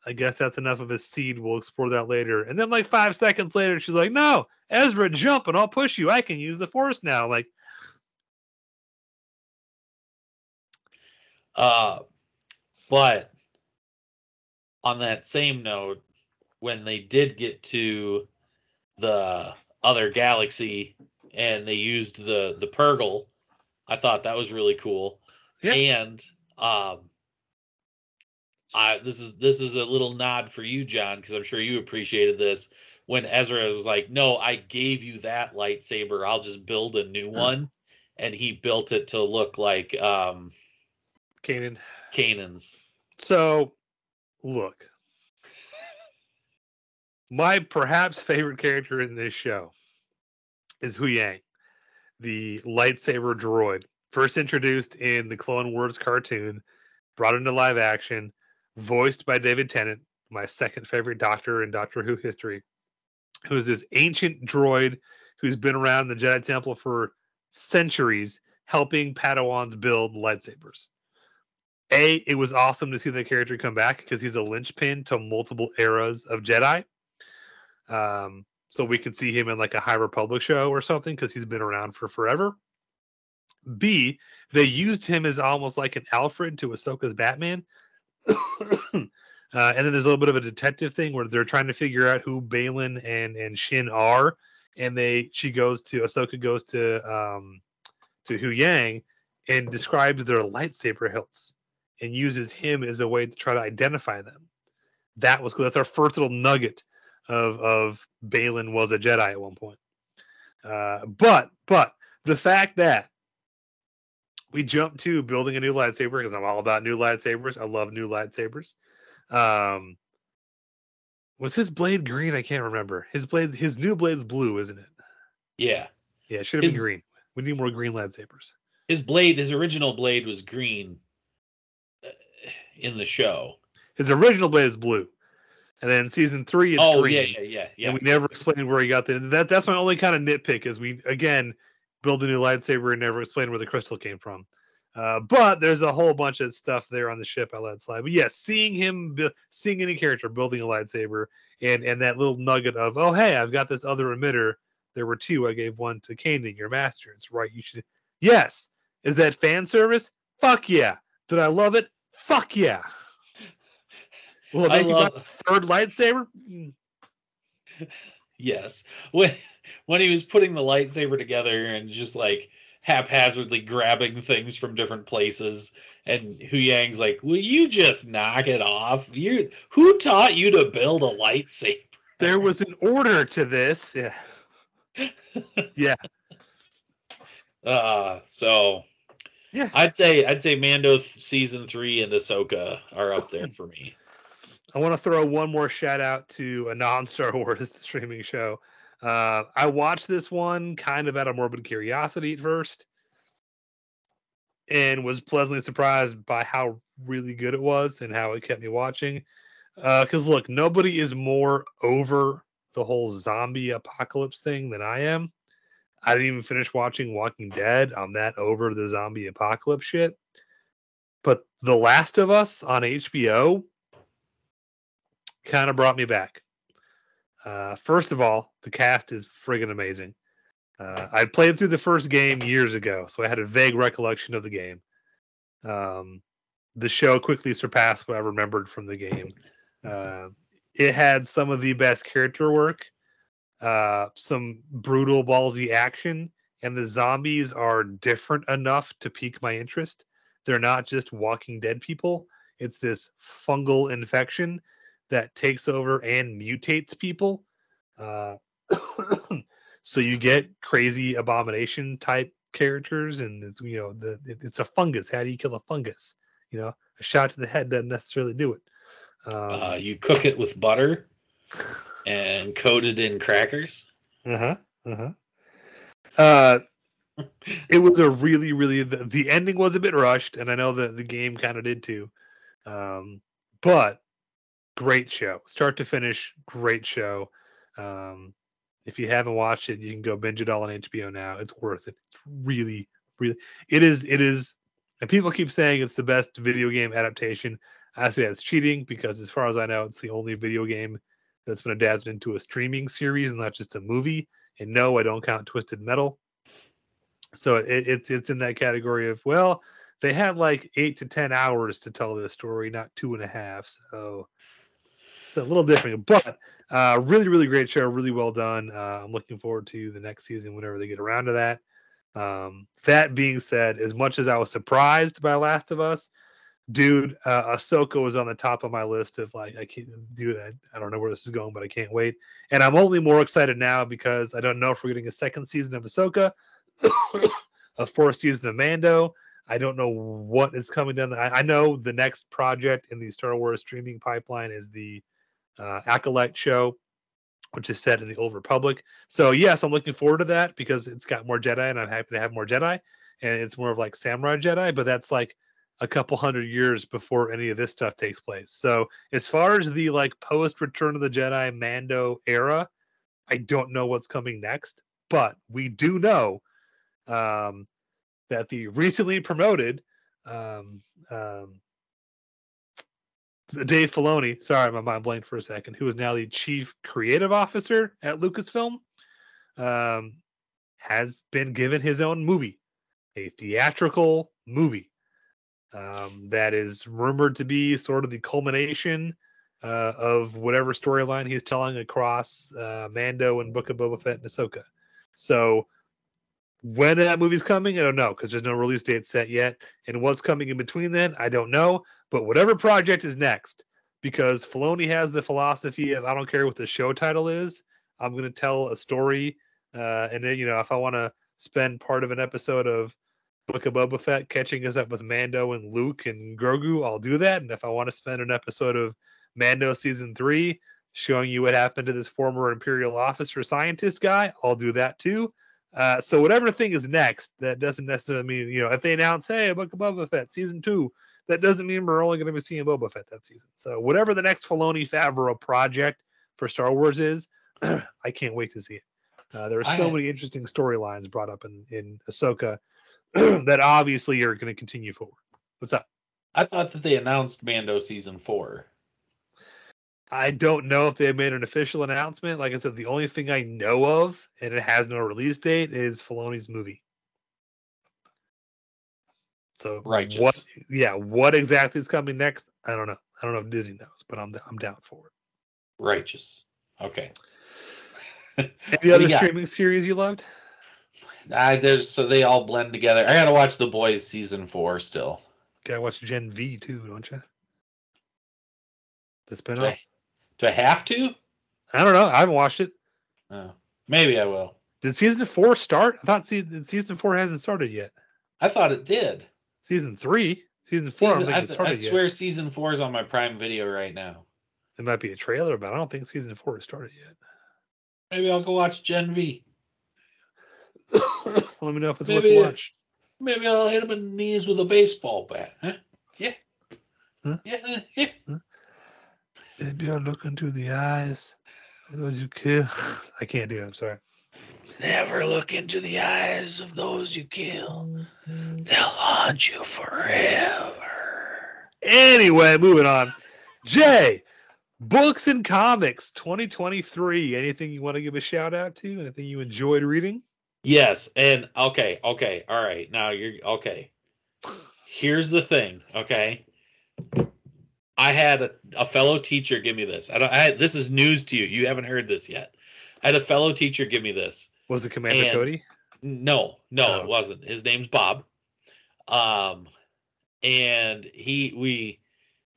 I guess that's enough of a seed. We'll explore that later. And then like five seconds later, she's like, no, Ezra, jump and I'll push you. I can use the force now. Like, Uh, but on that same note, when they did get to the other galaxy and they used the the Purrgil, I thought that was really cool. Yeah. And um, I this is this is a little nod for you, John, because I'm sure you appreciated this when Ezra was like, "No, I gave you that lightsaber. I'll just build a new one," and he built it to look like um, Kanan. Kanan's. So, look, my perhaps favorite character in this show is Huyang, the lightsaber droid, first introduced in the Clone Wars cartoon, brought into live action, voiced by David Tennant, my second favorite Doctor in Doctor Who history, who's this ancient droid who's been around the Jedi Temple for centuries, helping Padawans build lightsabers. A, it was awesome to see the character come back because he's a linchpin to multiple eras of Jedi. Um, so we could see him in like a High Republic show or something because he's been around for forever. B, they used him as almost like an Alfred to Ahsoka's Batman. uh, and then there's a little bit of a detective thing where they're trying to figure out who Baylan and and Shin are, and they she goes to Ahsoka goes to um to Huyang and describes their lightsaber hilts and uses him as a way to try to identify them. That was cool. That's our first little nugget of of Baylan was a Jedi at one point. Uh, but but the fact that we jumped to building a new lightsaber because I'm all about new lightsabers. I love new lightsabers. Um, was his blade green? I can't remember. His blade, his new blade's blue, isn't it? Yeah. Yeah, it should have been green. We need more green lightsabers. His blade, his original blade was green uh, in the show. His original blade is blue, and then season three it's oh, green. yeah, yeah, yeah, yeah. and we never explained where he got the that that's my only kind of nitpick is we again build a new lightsaber and never explain where the crystal came from. Uh, but there's a whole bunch of stuff there on the ship i let slide. But yes seeing him bu- seeing any character building a lightsaber and and that little nugget of oh hey i've got this other emitter there were two. I gave one to Kanan, your master it's right you should yes. Is that fan service? Fuck yeah. Did i love it? Fuck yeah. Will it I make you buy love- a third lightsaber? Mm, Yes. When when he was putting the lightsaber together and just like haphazardly grabbing things from different places and Huyang's like, "Will you just knock it off? You who taught you to build a lightsaber?" there was an order to this. Yeah. yeah. Uh so Yeah. I'd say I'd say Mando season 3 and Ahsoka are up there for me. I want to throw one more shout out to a non Star Wars streaming show. Uh, I watched this one kind of out of morbid curiosity at first and was pleasantly surprised by how really good it was and how it kept me watching. Uh, Because, look, nobody is more over the whole zombie apocalypse thing than I am. I didn't even finish watching Walking Dead. I'm that over the zombie apocalypse shit. But The Last of Us on HBO kind of brought me back. Uh, first of all, the cast is friggin' amazing. Uh, I played through the first game years ago, so I had a vague recollection of the game. Um, the show quickly surpassed what I remembered from the game. Uh, it had some of the best character work, uh, some brutal, ballsy action, and the zombies are different enough to pique my interest. They're not just Walking Dead people; it's this fungal infection that takes over and mutates people. Uh, so you get crazy abomination type characters, and it's, you know the it- it's a fungus. How do you kill a fungus? You know, a shot to the head doesn't necessarily do it. Um, Uh, you cook it with butter and coat it in crackers. Uh-huh. Uh-huh. Uh it was a really, really the, the ending was a bit rushed, and I know that the game kind of did too. Um, but great show. Start to finish, great show. Um if you haven't watched it, you can go binge it all on HBO now. It's worth it. It's really, really it is it is and people keep saying it's the best video game adaptation. I say that's cheating because as far as I know, it's the only video game that's been adapted into a streaming series and not just a movie. And no, I don't count Twisted Metal. So it, it's it's in that category of well, they had like eight to ten hours to tell this story, not two and a half. So it's a little different, but uh, really, really great show, really well done. Uh, I'm looking forward to the next season whenever they get around to that. Um, that being said, as much as I was surprised by Last of Us, dude, uh, Ahsoka was on the top of my list of like I can't do that. I don't know where this is going, but I can't wait. And I'm only more excited now because I don't know if we're getting a second season of Ahsoka, a fourth season of Mando. I don't know what is coming down. The, I, I know the next project in the Star Wars streaming pipeline is the uh, Acolyte show, which is set in the Old Republic. So yes, I'm looking forward to that because it's got more Jedi, and I'm happy to have more Jedi. And it's more of like samurai Jedi, but that's like a couple hundred years before any of this stuff takes place. So as far as the like post Return of the Jedi Mando era, I don't know what's coming next, but we do know um, that the recently promoted um, um, Dave Filoni, sorry, my mind blanked for a second, who is now the chief creative officer at Lucasfilm, um, has been given his own movie, a theatrical movie um, that is rumored to be sort of the culmination uh, of whatever storyline he's telling across uh, Mando and Book of Boba Fett and Ahsoka. So when that movie's coming, I don't know because there's no release date set yet. And what's coming in between then, I don't know. But whatever project is next, because Filoni has the philosophy of I don't care what the show title is, I'm going to tell a story. Uh, and then, you know, if I want to spend part of an episode of Book of Boba Fett catching us up with Mando and Luke and Grogu, I'll do that. And if I want to spend an episode of Mando season three showing you what happened to this former Imperial officer scientist guy, I'll do that too. Uh, so whatever thing is next, that doesn't necessarily mean you know if they announce, hey, Book of Boba Fett season two, that doesn't mean we're only going to be seeing Boba Fett that season. So whatever the next Filoni Favreau project for Star Wars is, I can't wait to see it. Uh, there are so I- many interesting storylines brought up in in Ahsoka that obviously are going to continue forward. What's up? I thought that they announced Mando season four. I don't know if they made an official announcement. Like I said, the only thing I know of, and it has no release date, is Filoni's movie. So Righteous. what? Yeah, what exactly is coming next? I don't know. I don't know if Disney knows, but I'm I'm down for it. Righteous. Okay. Any other do streaming series you loved? I there's so they all blend together. I gotta watch The Boys season four still. Gotta watch Gen V too, don't you? The Do spinoff. I, do I have to? I don't know. I haven't watched it. Oh, maybe I will. Did season four start? I thought season season four hasn't started yet. I thought it did. Season three, season four. Season, I I, don't think it th- I started yet. swear season four is on my Prime Video right now. It might be a trailer, but I don't think season four has started yet. Maybe I'll go watch Gen V. Let me know if it's Maybe- worth watch. Maybe I'll hit him in the knees with a baseball bat. Huh? Yeah. Huh? Yeah. uh, Yeah. Maybe I'll look into the eyes those you kill. I can't do it. I'm sorry. Never look into the eyes of those you kill. Mm-hmm. They'll haunt you forever. Anyway, moving on. Jay, books and comics 2023. Anything you want to give a shout out to? Anything you enjoyed reading? Yes, and okay, okay, all right. Now you're okay. Here's the thing, okay. I had a, a fellow teacher give me this. I don't. I this is news to you. You haven't heard this yet. I had a fellow teacher give me this. Was it Commander And- Cody? No, no, Oh. it wasn't. His name's Bob. Um, and he we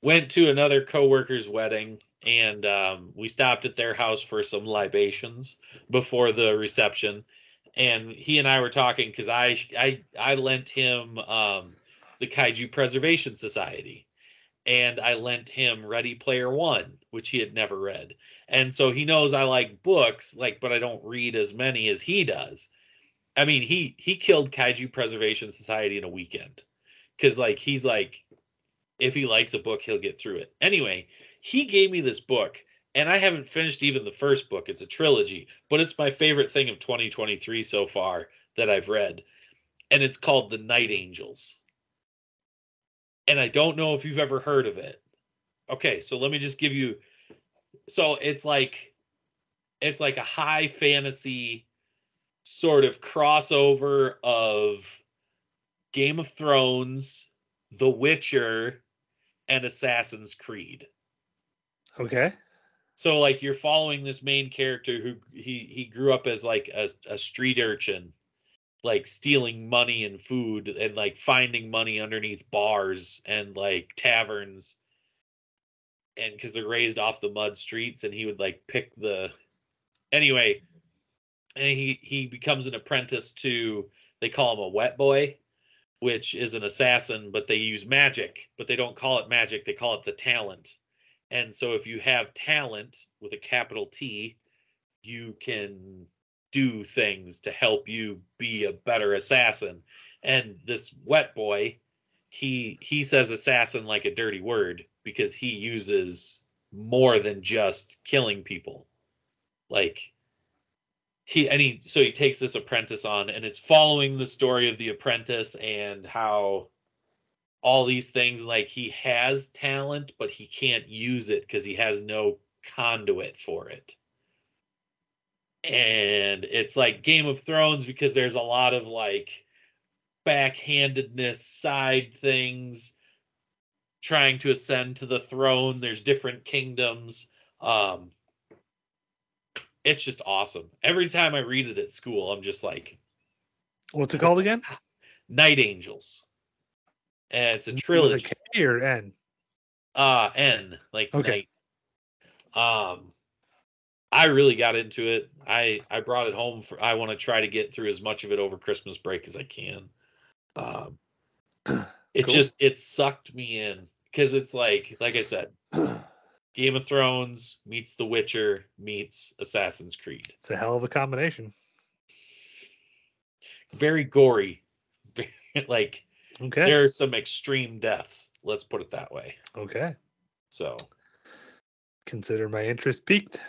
went to another coworker's wedding, and um, we stopped at their house for some libations before the reception. And he and I were talking because I I I lent him um, the Kaiju Preservation Society, and I lent him Ready Player One, which he had never read. And so he knows I like books, like, but I don't read as many as he does. I mean, he he killed Kaiju Preservation Society in a weekend because like he's like, if he likes a book, he'll get through it. Anyway, he gave me this book, and I haven't finished even the first book. It's a trilogy, but it's my favorite thing of 2023 so far that I've read, and it's called The Night Angels. And I don't know if you've ever heard of it. Okay, so let me just give you. So it's like, it's like a high fantasy sort of crossover of Game of Thrones, The Witcher, and Assassin's Creed. Okay. So like you're following this main character who he he grew up as like a, a street urchin, like stealing money and food and like finding money underneath bars and like taverns. And because they're raised off the mud streets, and he would like pick the anyway, and he he becomes an apprentice to they call him a wet boy, which is an assassin, but they use magic, but they don't call it magic, they call it the talent. And so if you have talent with a capital T, you can do things to help you be a better assassin. And this wet boy, he he says assassin like a dirty word because he uses more than just killing people. Like he and he so he takes this apprentice on and it's following the story of the apprentice and how all these things like he has talent but he can't use it because he has no conduit for it and it's like game of thrones because there's a lot of like backhandedness side things trying to ascend to the throne there's different kingdoms um it's just awesome every time i read it at school i'm just like What's it called again? night angels and it's a With trilogy K or N? uh n like Okay. night um i really got into it i i brought it home for i want to try to get through as much of it over christmas break as i can um it Cool. just it sucked me in because it's like like i said game of thrones meets the witcher meets assassin's creed It's a hell of a combination. very gory like Okay. there are some extreme deaths let's put it that way Okay. so Consider my interest piqued.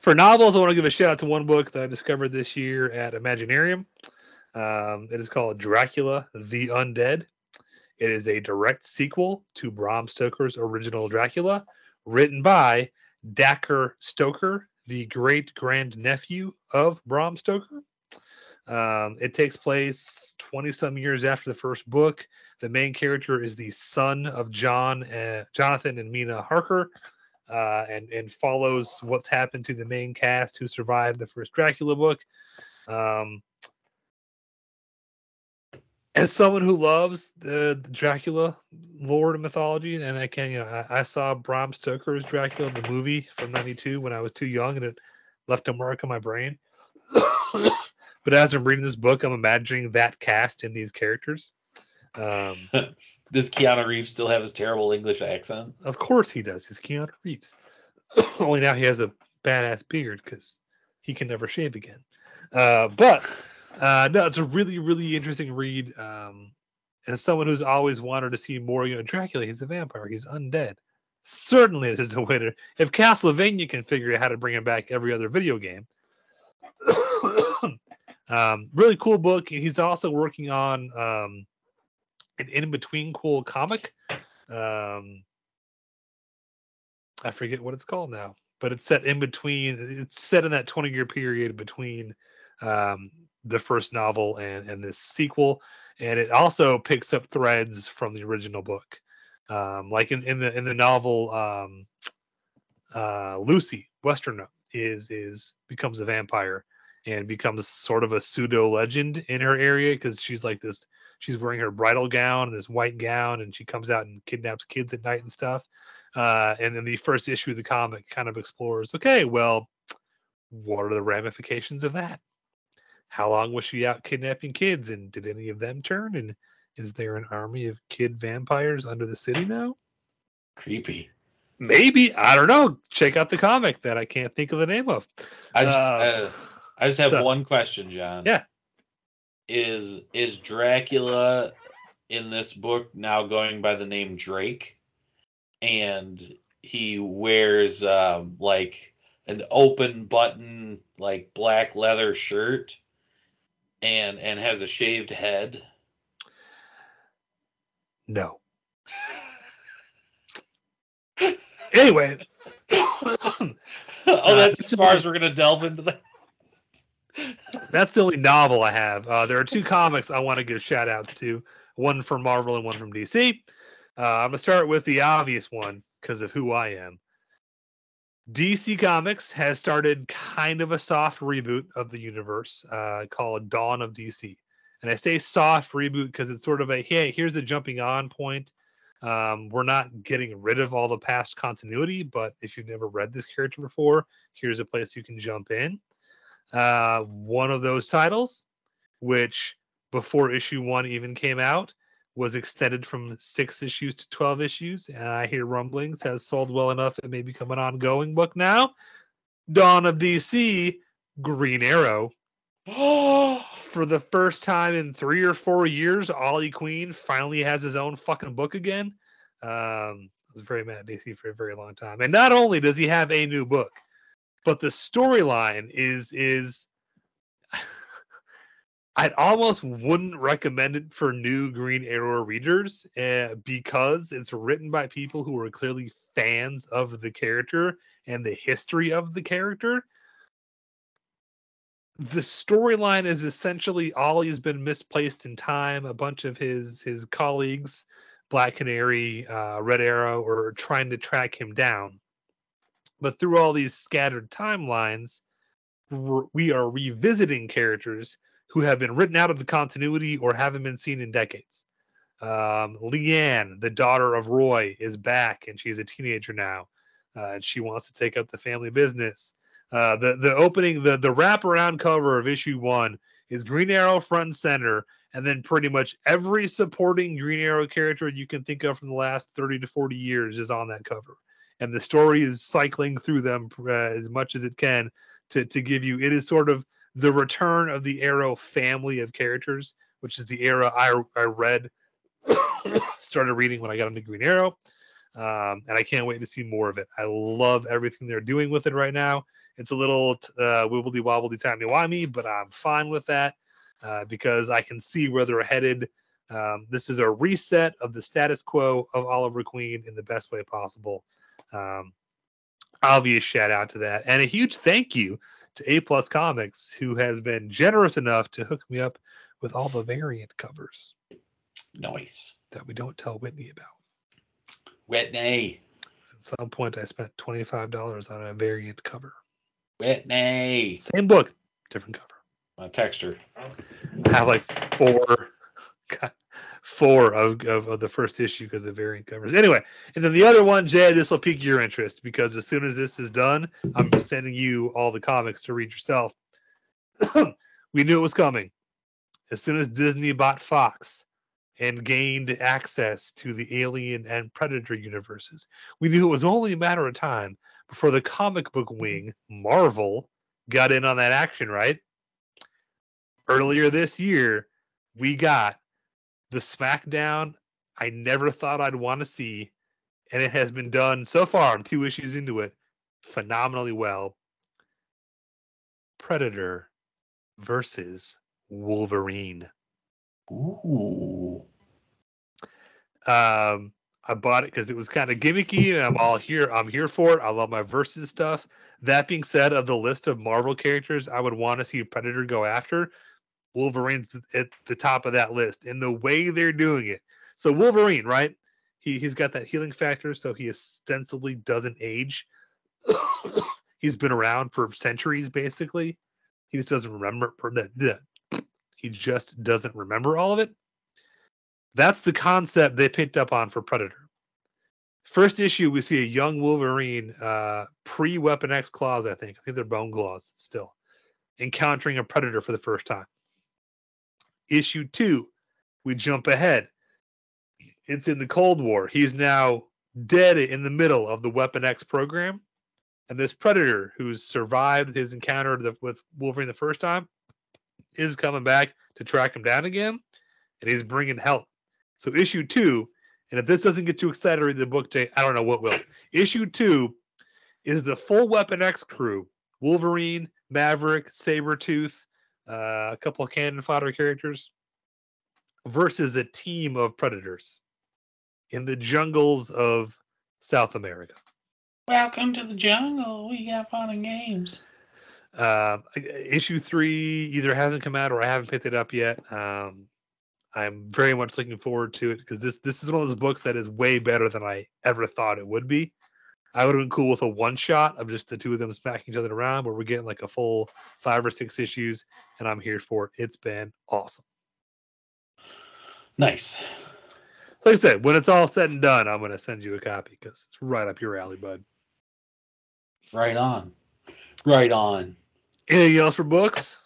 For novels, I want to give a shout out to one book that I discovered this year at Imaginarium. Um, it is called Dracula the Undead. It is a direct sequel to Bram Stoker's original Dracula, written by Dacre Stoker, the great grandnephew of Bram Stoker. Um, it takes place 20 some years after the first book. The main character is the son of John, uh, Jonathan, and Mina Harker, uh, and and follows what's happened to the main cast who survived the first Dracula book. Um, as someone who loves the, the Dracula lore and mythology, and I can, you know, I, I saw Bram Stoker's Dracula, the movie from '92, when I was too young, and it left a mark on my brain. but as I'm reading this book, I'm imagining that cast and these characters. Um, does keanu reeves still have his terrible english accent of course he does. He's Keanu Reeves. Only now he has a badass beard because he can never shave again. Uh, but uh, no, it's a really, really interesting read. Um, and someone who's always wanted to see more, you know, Dracula, he's a vampire, he's undead. Certainly, there's a way to. If Castlevania can figure out how to bring him back every other video game, um, really cool book. He's also working on um, an in between cool comic. Um, I forget what it's called now. but it's set in between. It's set in that 20 year period between um, the first novel and and this sequel, and it also picks up threads from the original book. Um, like in, in the in the novel, um, uh, Lucy Westenra is is becomes a vampire and becomes sort of a pseudo legend in her area because she's like this. She's wearing her bridal gown and this white gown, and she comes out and kidnaps kids at night and stuff. Uh, and then the first issue of the comic kind of explores. Okay, well, what are the ramifications of that? How long was she out kidnapping kids, and did any of them turn? And is there an army of kid vampires under the city now? Creepy. Maybe I don't know. Check out the comic that I can't think of the name of. I just, Uh, uh, I just have so- one question, John. Yeah. Is is Dracula in this book now going by the name Drake? And he wears um, like an open button, like black leather shirt, and and has a shaved head. No. anyway, oh, that's as far as we're gonna delve into that. That's the only novel I have. Uh, there are two comics I want to give shout outs to one from Marvel and one from DC. Uh, I'm going to start with the obvious one because of who I am. DC Comics has started kind of a soft reboot of the universe uh, called Dawn of DC. And I say soft reboot because it's sort of a hey, here's a jumping on point. Um, we're not getting rid of all the past continuity, but if you've never read this character before, here's a place you can jump in. Uh, one of those titles, which before issue one even came out, was extended from six issues to 12 issues. And I hear rumblings has sold well enough it may become an ongoing book now. Dawn of DC, Green Arrow. For the first time in three or four years, Ollie Queen finally has his own fucking book again. Um, I was very mad at DC for a very long time. And not only does he have a new book, but the storyline is is I almost wouldn't recommend it for new Green Arrow readers uh, because it's written by people who are clearly fans of the character and the history of the character. The storyline is essentially Ollie's been misplaced in time. A bunch of his his colleagues, Black Canary, uh, Red Arrow, are trying to track him down. But through all these scattered timelines, we're- revisiting characters who have been written out of the continuity or haven't been seen in decades. Um, Lian, the daughter of Roy, is back and she's a teenager now, uh, and she wants to take up the family business. Uh, the the opening, the the wraparound cover of issue one is Green Arrow front and center, and then pretty much every supporting Green Arrow character you can think of from the last thirty to forty years is on that cover, and the story is cycling through them uh, as much as it can to to give you. It is sort of the return of the Arrow family of characters, which is the era I I read, started reading when I got into Green Arrow, um, and I can't wait to see more of it. I love everything they're doing with it right now. It's a little uh, wibbly wobbly timey wimey, but I'm fine with that uh, because I can see where they're headed. Um, this is a reset of the status quo of Oliver Queen in the best way possible. Um, obvious shout out to that, and a huge thank you to A Plus Comics, who has been generous enough to hook me up with all the variant covers Nice. that we don't tell Whitney about. Whitney. At some point, I spent twenty five dollars on a variant cover. Whitney. Same book, different cover. Uh, texture. I have like four, four of, of, of the first issue because of variant covers. Anyway, and then the other one, Jay, this will pique your interest because as soon as this is done, I'm sending you all the comics to read yourself. we knew it was coming. As soon as Disney bought Fox and gained access to the Alien and Predator universes, we knew it was only a matter of time before the comic book wing, Marvel, got in on that action, right? earlier this year, we got the SmackDown I never thought I'd want to see, and it has been done so far. I'm two issues into it, phenomenally well. Predator versus Wolverine. Ooh. Um, I bought it because it was kind of gimmicky, and I'm all here. I'm here for it. I love my versus stuff. That being said, of the list of Marvel characters, I would want to see Predator go after. Wolverine's at the top of that list, and the way they're doing it. So Wolverine, right? He he's got that healing factor, so he ostensibly doesn't age. he's been around for centuries, basically. He just doesn't remember. He just doesn't remember all of it. That's the concept they picked up on for Predator. First issue, we see a young Wolverine, uh, pre Weapon X claws, I think. I think they're bone claws still, encountering a Predator for the first time. Issue two, we jump ahead. It's in the Cold War. He's now dead in the middle of the Weapon X program. And this Predator, who's survived his encounter with Wolverine the first time, is coming back to track him down again. And he's bringing help. So, issue two, and if this doesn't get too excited to read the book, Jay, I don't know what will. Issue two is the full Weapon X crew Wolverine, Maverick, Sabretooth, uh, a couple of cannon fodder characters versus a team of predators in the jungles of South America. Welcome to the jungle. We got fun and games. Uh, issue three either hasn't come out or I haven't picked it up yet. Um, I'm very much looking forward to it because this this is one of those books that is way better than I ever thought it would be. I would have been cool with a one shot of just the two of them smacking each other around, but we're getting like a full five or six issues, and I'm here for it. It's been awesome. Nice. Like I said, when it's all said and done, I'm going to send you a copy because it's right up your alley, bud. Right on. Right on. Anything else for books?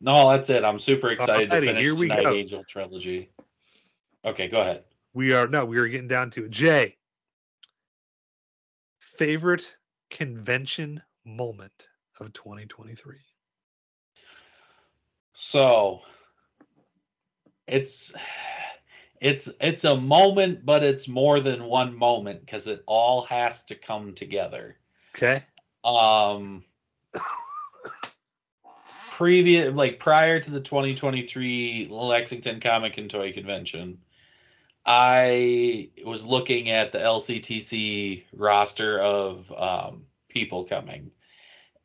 No, that's it. I'm super excited Alrighty, to finish here the we Night go. Angel trilogy. Okay, go ahead. We are no, we are getting down to it. Jay, favorite convention moment of 2023. So it's it's it's a moment, but it's more than one moment because it all has to come together. Okay. Um previous like prior to the 2023 Lexington Comic and Toy Convention, I was looking at the LCTC roster of um, people coming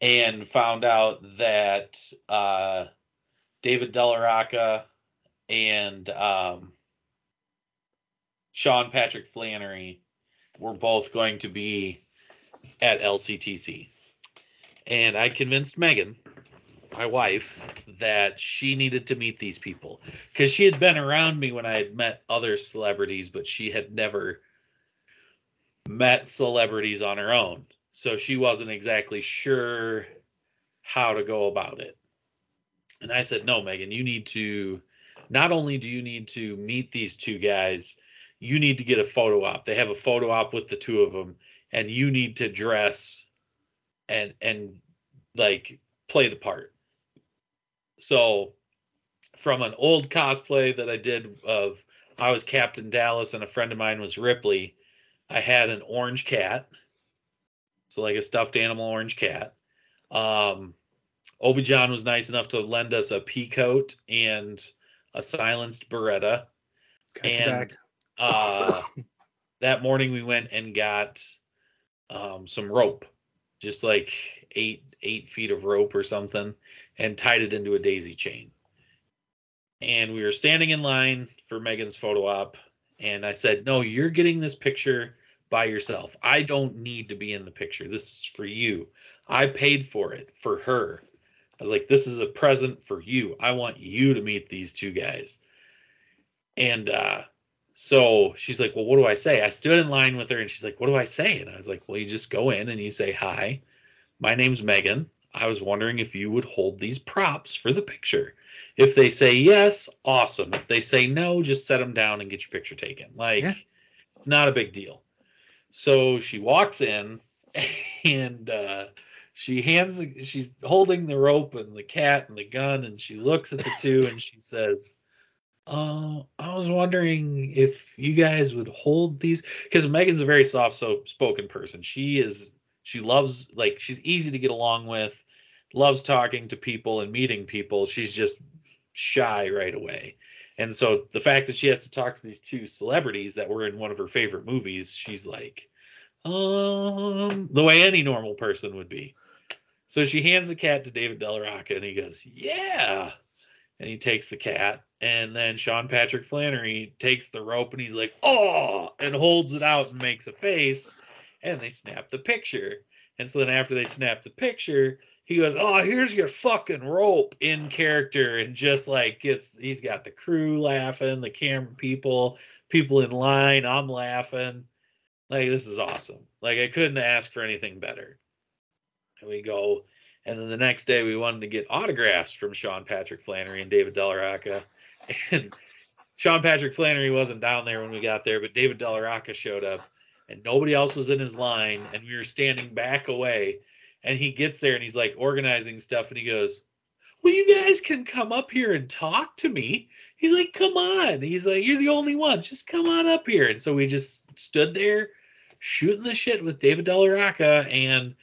and found out that uh, David Della Rocco and um, Sean Patrick Flanery were both going to be at LCTC. And I convinced Megan, my wife, that she needed to meet these people because she had been around me when I had met other celebrities, but she had never met celebrities on her own. So she wasn't exactly sure how to go about it. And I said, No, Megan, you need to not only do you need to meet these two guys, you need to get a photo op. They have a photo op with the two of them, and you need to dress and and like play the part. So from an old cosplay that I did of I was Captain Dallas and a friend of mine was Ripley, I had an orange cat. So like a stuffed animal orange cat. Um Obi John was nice enough to lend us a pea coat and a silenced Beretta. Got And uh that morning we went and got um some rope just like eight eight feet of rope or something and tied it into a daisy chain. And we were standing in line for megan's photo op and i said no you're getting this picture by yourself. I don't need to be in the picture. This is for you. I paid for it for her. I was like this is a present for you. I want you to meet these two guys. And uh so she's like, Well, what do I say? I stood in line with her and she's like, What do I say? And I was like, Well, you just go in and you say, Hi, my name's Megan. I was wondering if you would hold these props for the picture. If they say yes, awesome. If they say no, just set them down and get your picture taken. Like, Yeah. it's not a big deal. So she walks in and uh, she hands, she's holding the rope and the cat and the gun, and she looks at the two and she says, uh, I was wondering if you guys would hold these because Megan's a very soft so spoken person. She is she loves like she's easy to get along with, loves talking to people and meeting people. She's just shy right away. And so the fact that she has to talk to these two celebrities that were in one of her favorite movies, she's like, um, the way any normal person would be. So she hands the cat to David Della Rocco and he goes, Yeah. And he takes the cat. And then Sean Patrick Flanery takes the rope and he's like, Oh, and holds it out and makes a face. And they snap the picture. And so then after they snap the picture, he goes, Oh, here's your fucking rope in character. And just like gets, he's got the crew laughing, the camera people, people in line. I'm laughing. Like, this is awesome. Like, I couldn't ask for anything better. And we go, and then the next day we wanted to get autographs from Sean Patrick Flanery and David Della Rocco. And Sean Patrick Flanery wasn't down there when we got there, but David Della Rocco showed up and nobody else was in his line. And we were standing back away. And he gets there and he's like organizing stuff and he goes, Well, you guys can come up here and talk to me. He's like, Come on. He's like, You're the only ones. Just come on up here. And so we just stood there shooting the shit with David Della Rocco and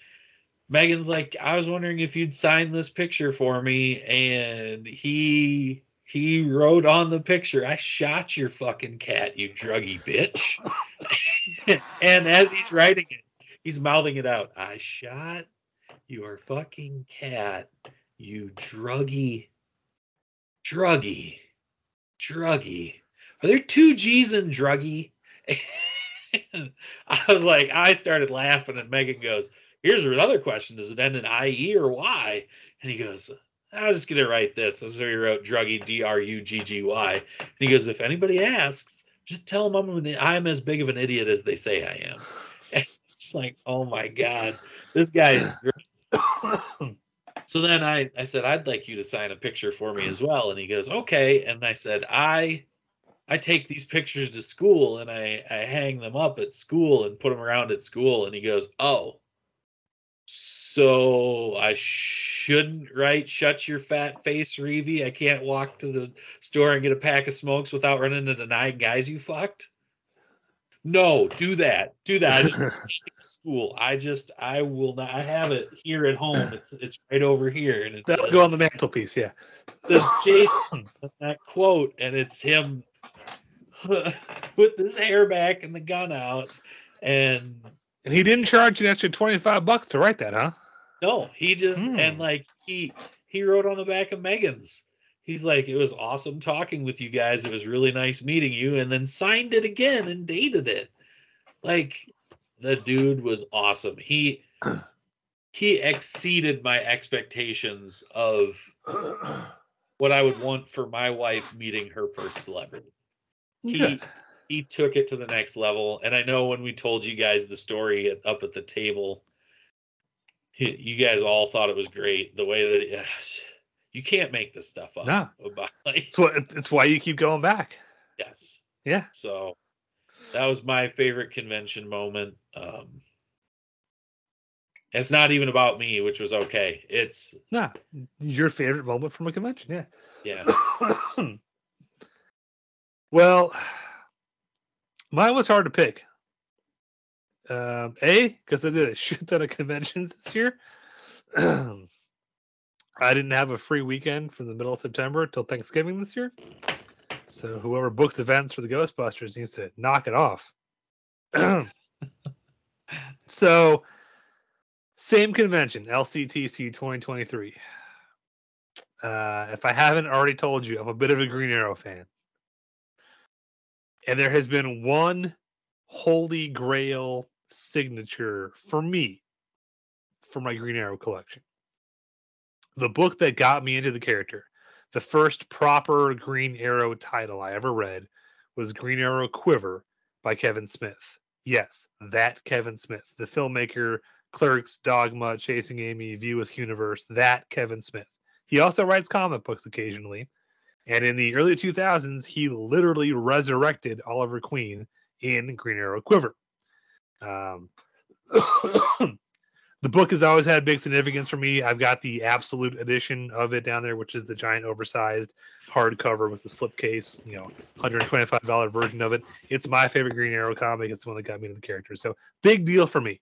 Megan's like, I was wondering if you'd sign this picture for me, and he he wrote on the picture, I shot your fucking cat, you druggy bitch. and as he's writing it, he's mouthing it out. I shot your fucking cat, you druggy, druggy, druggy. Are there two G's in druggy? I was like, I started laughing, and Megan goes, Here's another question Does it end in IE or Y? And he goes, I'm just going to write this. So he wrote druggy, D R U G G Y. And he goes, If anybody asks, just tell them I'm, I'm as big of an idiot as they say I am. It's like, oh my God, this guy is great. so then I, I said, I'd like you to sign a picture for me as well. And he goes, okay. And I said, I I take these pictures to school and I, I hang them up at school and put them around at school. And he goes, Oh, so I shouldn't write shut your fat face, Reevy. I can't walk to the store and get a pack of smokes without running into nine guys you fucked. No, do that. Do that. I just school. I just I will not I have it here at home. It's it's right over here. And it's That'll go on the mantelpiece, yeah. the Jason that quote, and it's him with his hair back and the gun out. And And he didn't charge an extra 25 bucks to write that, huh? no, he just Hmm. and like he he wrote on the back of Megan's. He's like, it was awesome talking with you guys. It was really nice meeting you, and then signed it again and dated it. Like the dude was awesome. He he exceeded my expectations of what I would want for my wife meeting her first celebrity. He he took it to the next level, and I know when we told you guys the story at, up at the table, he, you guys all thought it was great. The way that it, you can't make this stuff up. No. About like, It's, what, it's why you keep going back. yes, Yeah. so that was my favorite convention moment. Um, it's not even about me, which was okay. It's Nah, your favorite moment from a convention, yeah. yeah, well, mine was hard to pick. Um, a, because I did a shit ton of conventions this year. I didn't have a free weekend from the middle of September till Thanksgiving this year. So whoever books events for the Ghostbusters needs to knock it off. so, same convention, LCTC 2023. Uh, if I haven't already told you, I'm a bit of a Green Arrow fan. And there has been one holy grail signature for me for my Green Arrow collection. The book that got me into the character, the first proper Green Arrow title I ever read was Green Arrow Quiver by Kevin Smith. Yes, that Kevin Smith, the filmmaker, Clerks, Dogma, Chasing Amy, View Askew Universe, that Kevin Smith. He also writes comic books occasionally. And in the early 2000s, he literally resurrected Oliver Queen in Green Arrow Quiver. Um, the book has always had big significance for me. I've got the absolute edition of it down there, which is the giant oversized hardcover with the slipcase, you know, $125 version of it. It's my favorite Green Arrow comic. It's the one that got me into the character. So big deal for me.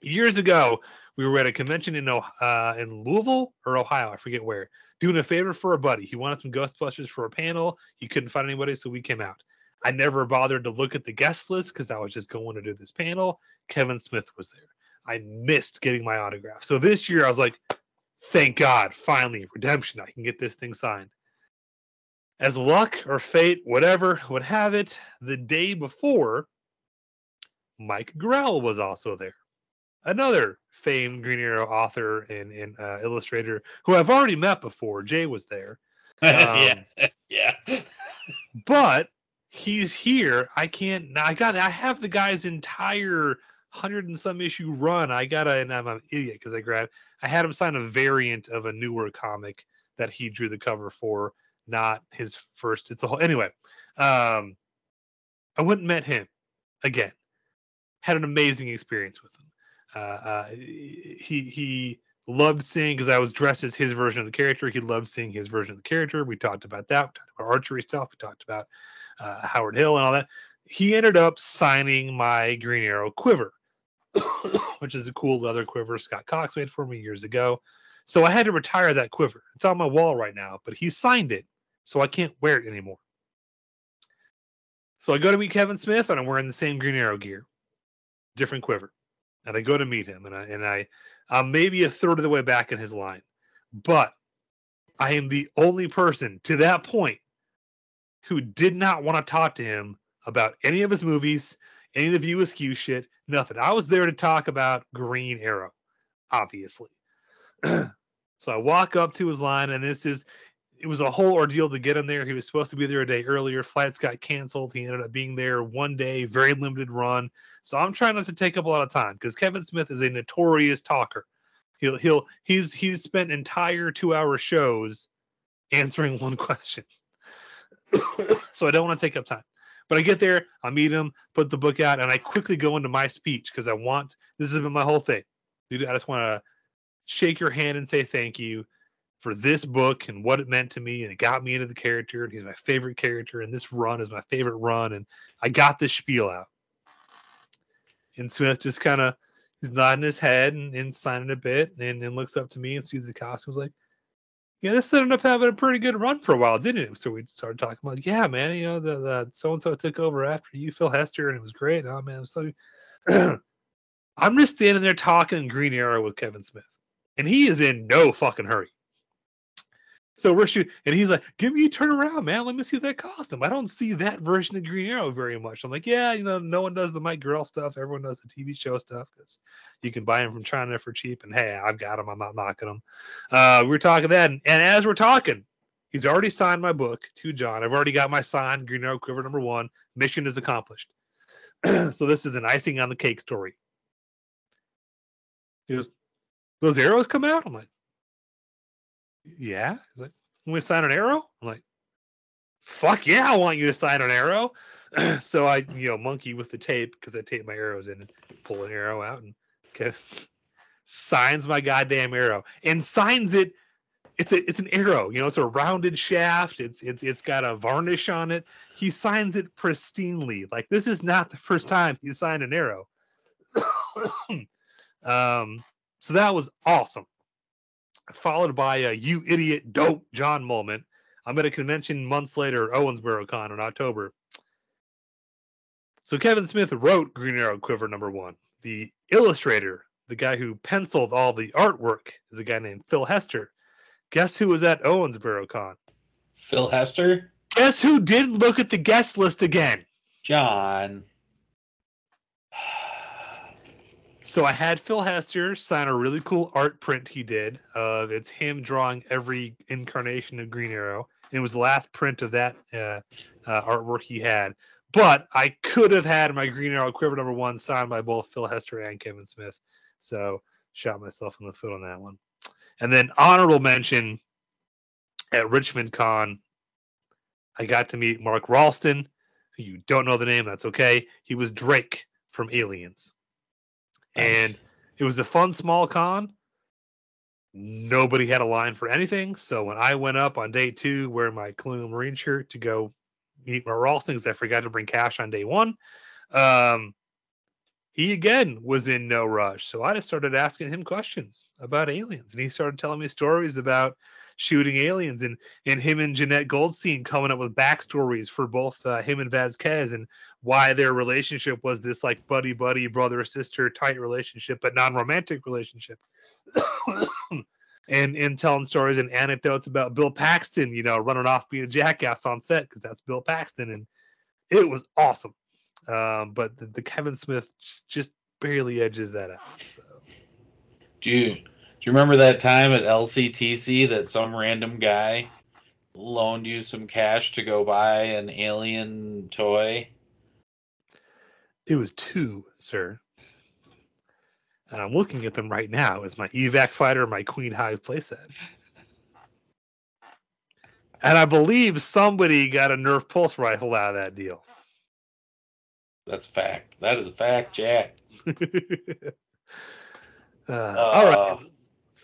years ago, we were at a convention in oh- uh, in Louisville or Ohio, I forget where, doing a favor for a buddy. He wanted some Ghostbusters for a panel. He couldn't find anybody, so we came out. I never bothered to look at the guest list because I was just going to do this panel. Kevin Smith was there. I missed getting my autograph. So this year I was like, thank God, finally, redemption. I can get this thing signed. As luck or fate, whatever would have it, the day before, Mike Grell was also there. Another famed Green Arrow author and, and uh, illustrator who I've already met before. Jay was there. yeah, yeah. but he's here. I can't. I got. I have the guy's entire hundred and some issue run. I gotta, and I'm an idiot because I grabbed. I had him sign a variant of a newer comic that he drew the cover for, not his first. It's a whole. Anyway, um, I went and met him again. Had an amazing experience with him. Uh, uh, he he loved seeing because I was dressed as his version of the character. He loved seeing his version of the character. We talked about that. We talked about archery stuff. We talked about uh, Howard Hill and all that. He ended up signing my Green Arrow quiver, which is a cool leather quiver Scott Cox made for me years ago. So I had to retire that quiver. It's on my wall right now, but he signed it, so I can't wear it anymore. So I go to meet Kevin Smith, and I'm wearing the same Green Arrow gear, different quiver, and I go to meet him, and I and I I'm maybe a third of the way back in his line, but I am the only person to that point who did not want to talk to him about any of his movies, any of the View Askew shit, nothing. I was there to talk about Green Arrow, obviously. so I walk up to his line, and this is it was a whole ordeal to get him there. He was supposed to be there a day earlier. Flights got canceled. He ended up being there one day, very limited run. So I'm trying not to take up a lot of time because Kevin Smith is a notorious talker. He'll he'll he's he's spent entire two hour shows answering one question. so I don't want to take up time. But I get there, I meet him, put the book out, and I quickly go into my speech because I want this has been my whole thing. Dude, I just want to shake your hand and say thank you for this book and what it meant to me and it got me into the character and he's my favorite character and this run is my favorite run and I got this spiel out. And Smith just kind of he's nodding his head and, and signing a bit and, then looks up to me and sees the costume. Was like, yeah, this ended up having a pretty good run for a while, didn't it? So we started talking about, yeah, man, you know, the, the so and so took over after you, Phil Hester, and it was great. Oh man, so I'm just standing there talking Green Arrow with Kevin Smith, and he is in no fucking hurry. So we're shooting, and he's like, "Give me a turn around, man. Let me see that costume. I don't see that version of Green Arrow very much." I'm like, "Yeah, you know, no one does the Mike Grell stuff. Everyone does the TV show stuff because you can buy them from China for cheap." And hey, I've got them. I'm not knocking them. Uh, we were talking that, and, and as we're talking, he's already signed my book to John. I've already got my signed Green Arrow cover number one. Mission is accomplished. so this is an icing on the cake story. He goes, "Those arrows come out?" I'm like yeah. He's like, want me to sign an arrow? I'm like, fuck yeah, I want you to sign an arrow. so I, you know, monkey with the tape because I tape my arrows in and pull an arrow out and okay, signs my goddamn arrow and signs it. It's a it's an arrow, you know, it's a rounded shaft. It's it's it's got a varnish on it. He signs it pristinely. Like this is not the first time he signed an arrow. um, so that was awesome followed by a "you idiot, dope" John moment. I'm at a convention months later, Owensboro Con in October. So Kevin Smith wrote Green Arrow Quiver number one. The illustrator, the guy who penciled all the artwork, is a guy named Phil Hester. Guess who was at Owensboro Con? Phil Hester? Guess who didn't look at the guest list again? John. So I had Phil Hester sign a really cool art print he did. Of it's him drawing every incarnation of Green Arrow. And It was the last print of that uh, uh, artwork he had. But I could have had my Green Arrow Quiver number one signed by both Phil Hester and Kevin Smith. So shot myself in the foot on that one. And then honorable mention at Richmond Con, I got to meet Mark Rolston. You don't know the name, that's okay. He was Drake from Aliens and it was a fun small con. Nobody had a line for anything. So when I went up on day two wearing my Colonial Marine shirt to go meet my Rolston, because I forgot to bring cash on day one, um, he again was in no rush. So I just started asking him questions about aliens, and he started telling me stories about shooting aliens and and him and Jenette Goldstein coming up with backstories for both uh, him and Vasquez and why their relationship was this like buddy buddy brother sister tight relationship but non-romantic relationship. And and telling stories and anecdotes about Bill Paxton you know running off being a jackass on set because that's Bill Paxton and it was awesome. Um, but the, the Kevin Smith just, just barely edges that out so. You do you remember that time at LCTC that some random guy loaned you some cash to go buy an alien toy? It was two, sir. And I'm looking at them right now. It's my evac fighter, and my Queen Hive playset. And I believe somebody got a Nerf pulse rifle out of that deal. That's fact. That is a fact, Jack. uh, all right.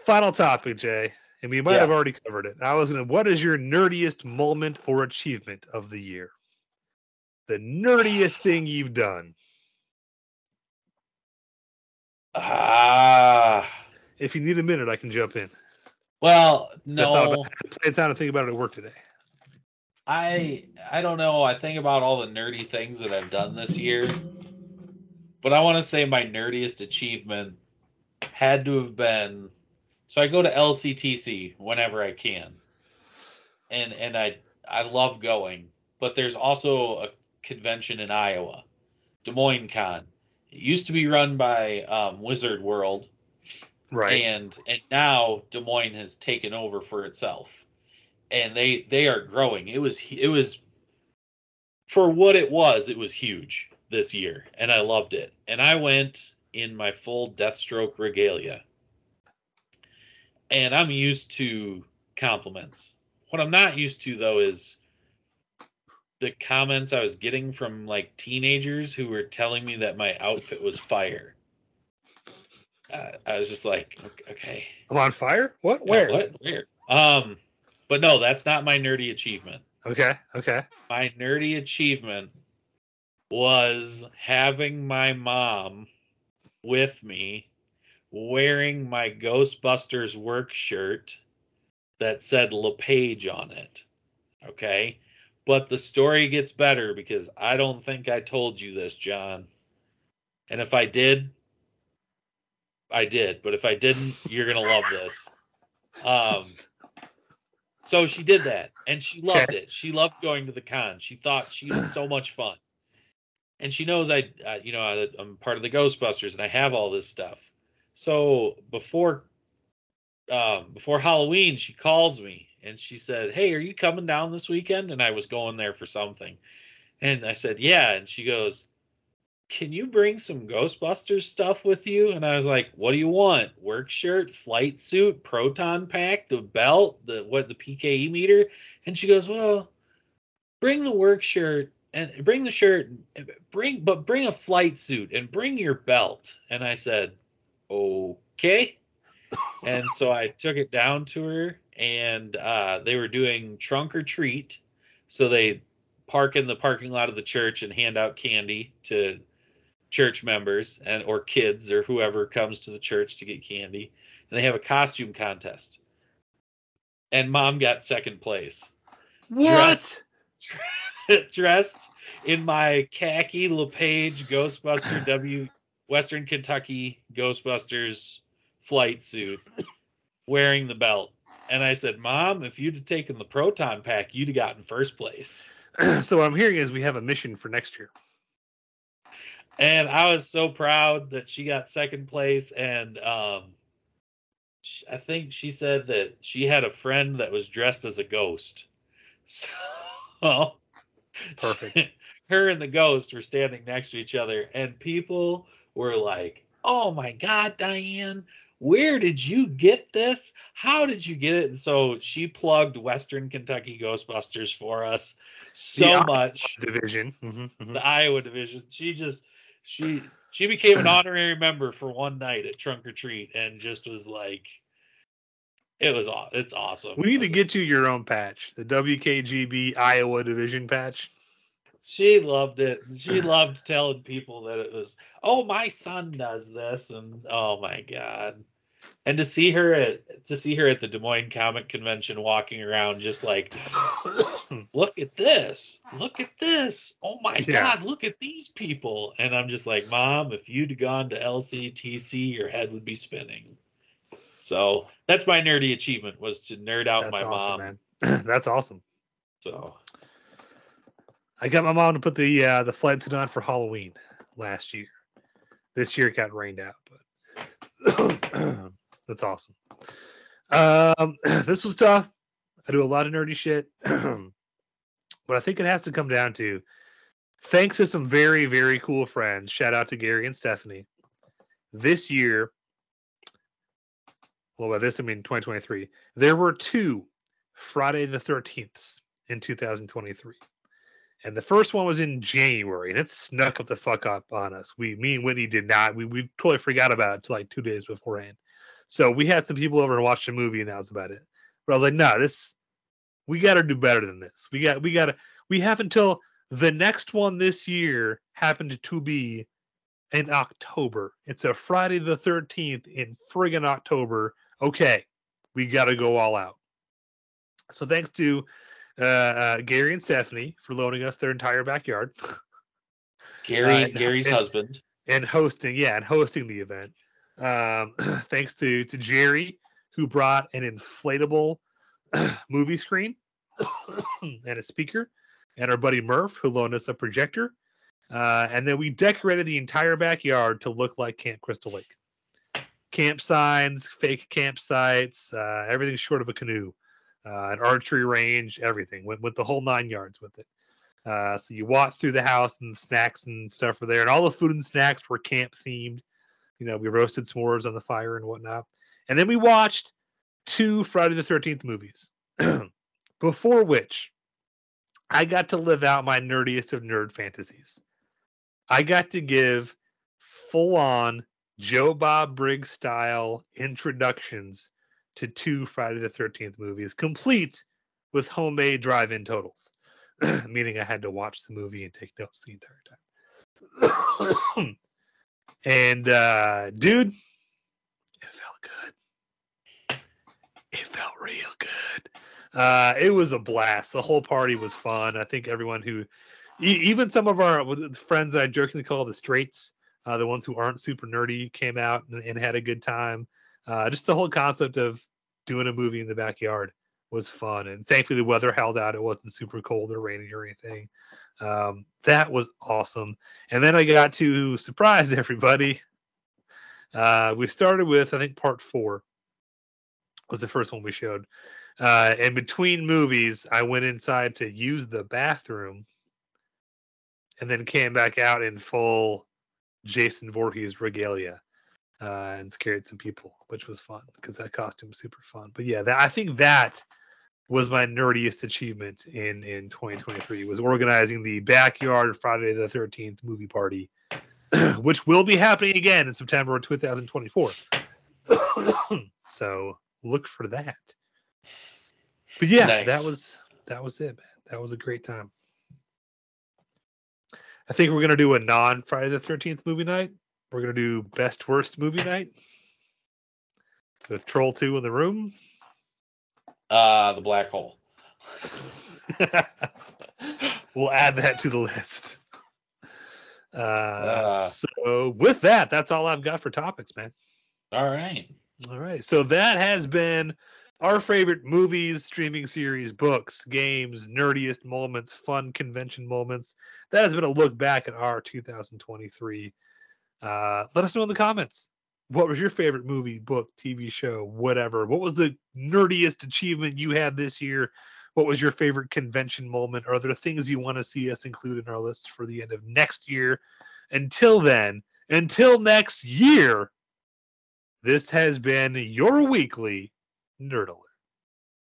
Final topic, Jay. And we might Yeah. have already covered it. I was gonna what is your nerdiest moment or achievement of the year? The nerdiest thing you've done. Ah. If you need a minute, I can jump in. well, 'Cause I no. about- I had time to think about it at work today. I I don't know. I think about all the nerdy things that I've done this year. But I want to say my nerdiest achievement had to have been so I go to LCTC whenever I can. And and I I love going, but there's also a convention in Iowa, Des Moines Con. It used to be run by um, Wizard World, Right. and and now Des Moines has taken over for itself, and they they are growing. It was it was for what it was. It was huge this year, and I loved it. And I went in my full Deathstroke regalia, and I'm used to compliments. What I'm not used to though is the comments I was getting from like teenagers who were telling me that my outfit was fire. Uh, I was just like, "Ok- okay, I'm on fire? What? yeah, Where? what? Where? Um, but no, that's not my nerdy achievement. Okay. Okay. My nerdy achievement was having my mom with me wearing my Ghostbusters work shirt that said LePage on it. Okay. But the story gets better because I don't think I told you this, John. And if I did, I did. But if I didn't, you're going to love this. Um, so she did that and she loved it. She loved going to the con. She thought she was so much fun. And she knows I, uh, you know, I, I'm part of the Ghostbusters and I have all this stuff. So before, um, before Halloween, she calls me and she said, "Hey, are you coming down this weekend?" And I was going there for something, and I said, "Yeah." And she goes, "Can you bring some Ghostbusters stuff with you?" And I was like, "What do you want? Work shirt, flight suit, proton pack, the belt, the what, the PKE meter?" And she goes, "Well, bring the work shirt." And bring the shirt, bring but bring a flight suit and bring your belt. And I said, okay. And so I took it down to her, and uh, they were doing trunk or treat. So they park in the parking lot of the church and hand out candy to church members and or kids or whoever comes to the church to get candy. And they have a costume contest. And mom got second place. What? Dress- dressed in my khaki LePage Ghostbuster W Western Kentucky Ghostbusters flight suit, wearing the belt. And I said, Mom, if you'd have taken the proton pack, you'd have gotten first place. so what I'm hearing is we have a mission for next year. And I was so proud that she got second place. And um, I think she said that she had a friend that was dressed as a ghost. So Perfect. her and the ghost were standing next to each other, and people were like, "Oh my God, Diane, where did you get this? How did you get it?" And so she plugged Western Kentucky Ghostbusters for us so Yeah. much. Division. Mhm, mhm. The Iowa division. She just she she became an honorary member for one night at Trunk or Treat, and just was like, it was it's awesome. We need to get you your own patch, the WKGB Iowa Division patch. She loved it. She loved telling people that it was, oh, my son does this, and oh my god. And to see her at to see her at the Des Moines Comic Convention walking around just like, look at this, look at this, oh my Yeah. god, look at these people. And I'm just like, Mom, if you'd gone to LCTC, your head would be spinning. So that's my nerdy achievement was to nerd out That's my awesome, mom. man. That's awesome. So I got my mom to put the uh, the suit on for Halloween last year. This year it got rained out, but that's awesome. Um, this was tough. I do a lot of nerdy shit, but I think it has to come down to thanks to some very very cool friends. Shout out to Gary and Stephanie. This year, well, by this I mean 2023. There were two Friday the 13th in 2023. And the first one was in January, and it snuck up the fuck up on us. We, me and Whitney did not. We, we totally forgot about it till like two days beforehand. So we had some people over and watched a movie, and that was about it. But I was like, no, this, we got to do better than this. We got, we got to, we have until the next one this year happened to be in October. It's a Friday the 13th in friggin' October. Okay, we got to go all out. So thanks to uh, uh, Gary and Stephanie for loaning us their entire backyard Gary, Uh, Gary's and- husband. and hosting, yeah, and hosting the event. Um, thanks to to Jerry who brought an inflatable movie screen and a speaker, and our buddy Murph who loaned us a projector. Uh, and then we decorated the entire backyard to look like Camp Crystal Lake. Camp signs, fake campsites, uh, everything short of a canoe, uh, an archery range, everything. Went with the whole nine yards with it. Uh, so you walk through the house and the snacks and stuff were there, and all the food and snacks were camp themed. You know, we roasted s'mores on the fire and whatnot. And then we watched two Friday the 13th movies, before which I got to live out my nerdiest of nerd fantasies. I got to give full on Joe Bob Briggs style introductions to two Friday the 13th movies, complete with homemade drive in totals, meaning I had to watch the movie and take notes the entire time. and, uh, dude, it felt good. It felt real good. Uh, it was a blast. The whole party was fun. I think everyone who, e- even some of our friends I jokingly call the straights, uh, the ones who aren't super nerdy, came out and, and had a good time. Uh, just the whole concept of doing a movie in the backyard was fun. And thankfully, the weather held out. It wasn't super cold or rainy or anything. Um, that was awesome. And then I got to surprise everybody. Uh, we started with, I think, part four was the first one we showed. Uh, and between movies, I went inside to use the bathroom and then came back out in full Jason Voorhees regalia uh, and scared some people, which was fun because that costume was super fun. But yeah, that, I think that was my nerdiest achievement in in 2023 was organizing the backyard Friday the 13th movie party, which will be happening again in September of 2024. so look for that. But yeah, that was that was it, man. That was a great time. I think we're gonna do a non Friday the 13th movie night. We're gonna do best worst movie night with Troll 2 in the room. Uh, the black hole. we'll add that to the list. Uh, Uh. so with that, that's all I've got for topics, man. All right. All right. So that has been our favorite movies, streaming series, books, games, nerdiest moments, fun convention moments. That has been a look back at our 2023. Uh, let us know in the comments. What was your favorite movie, book, TV show, whatever? What was the nerdiest achievement you had this year? What was your favorite convention moment? Are there things you want to see us include in our list for the end of next year? Until then, until next year, this has been your weekly Nerd Alert.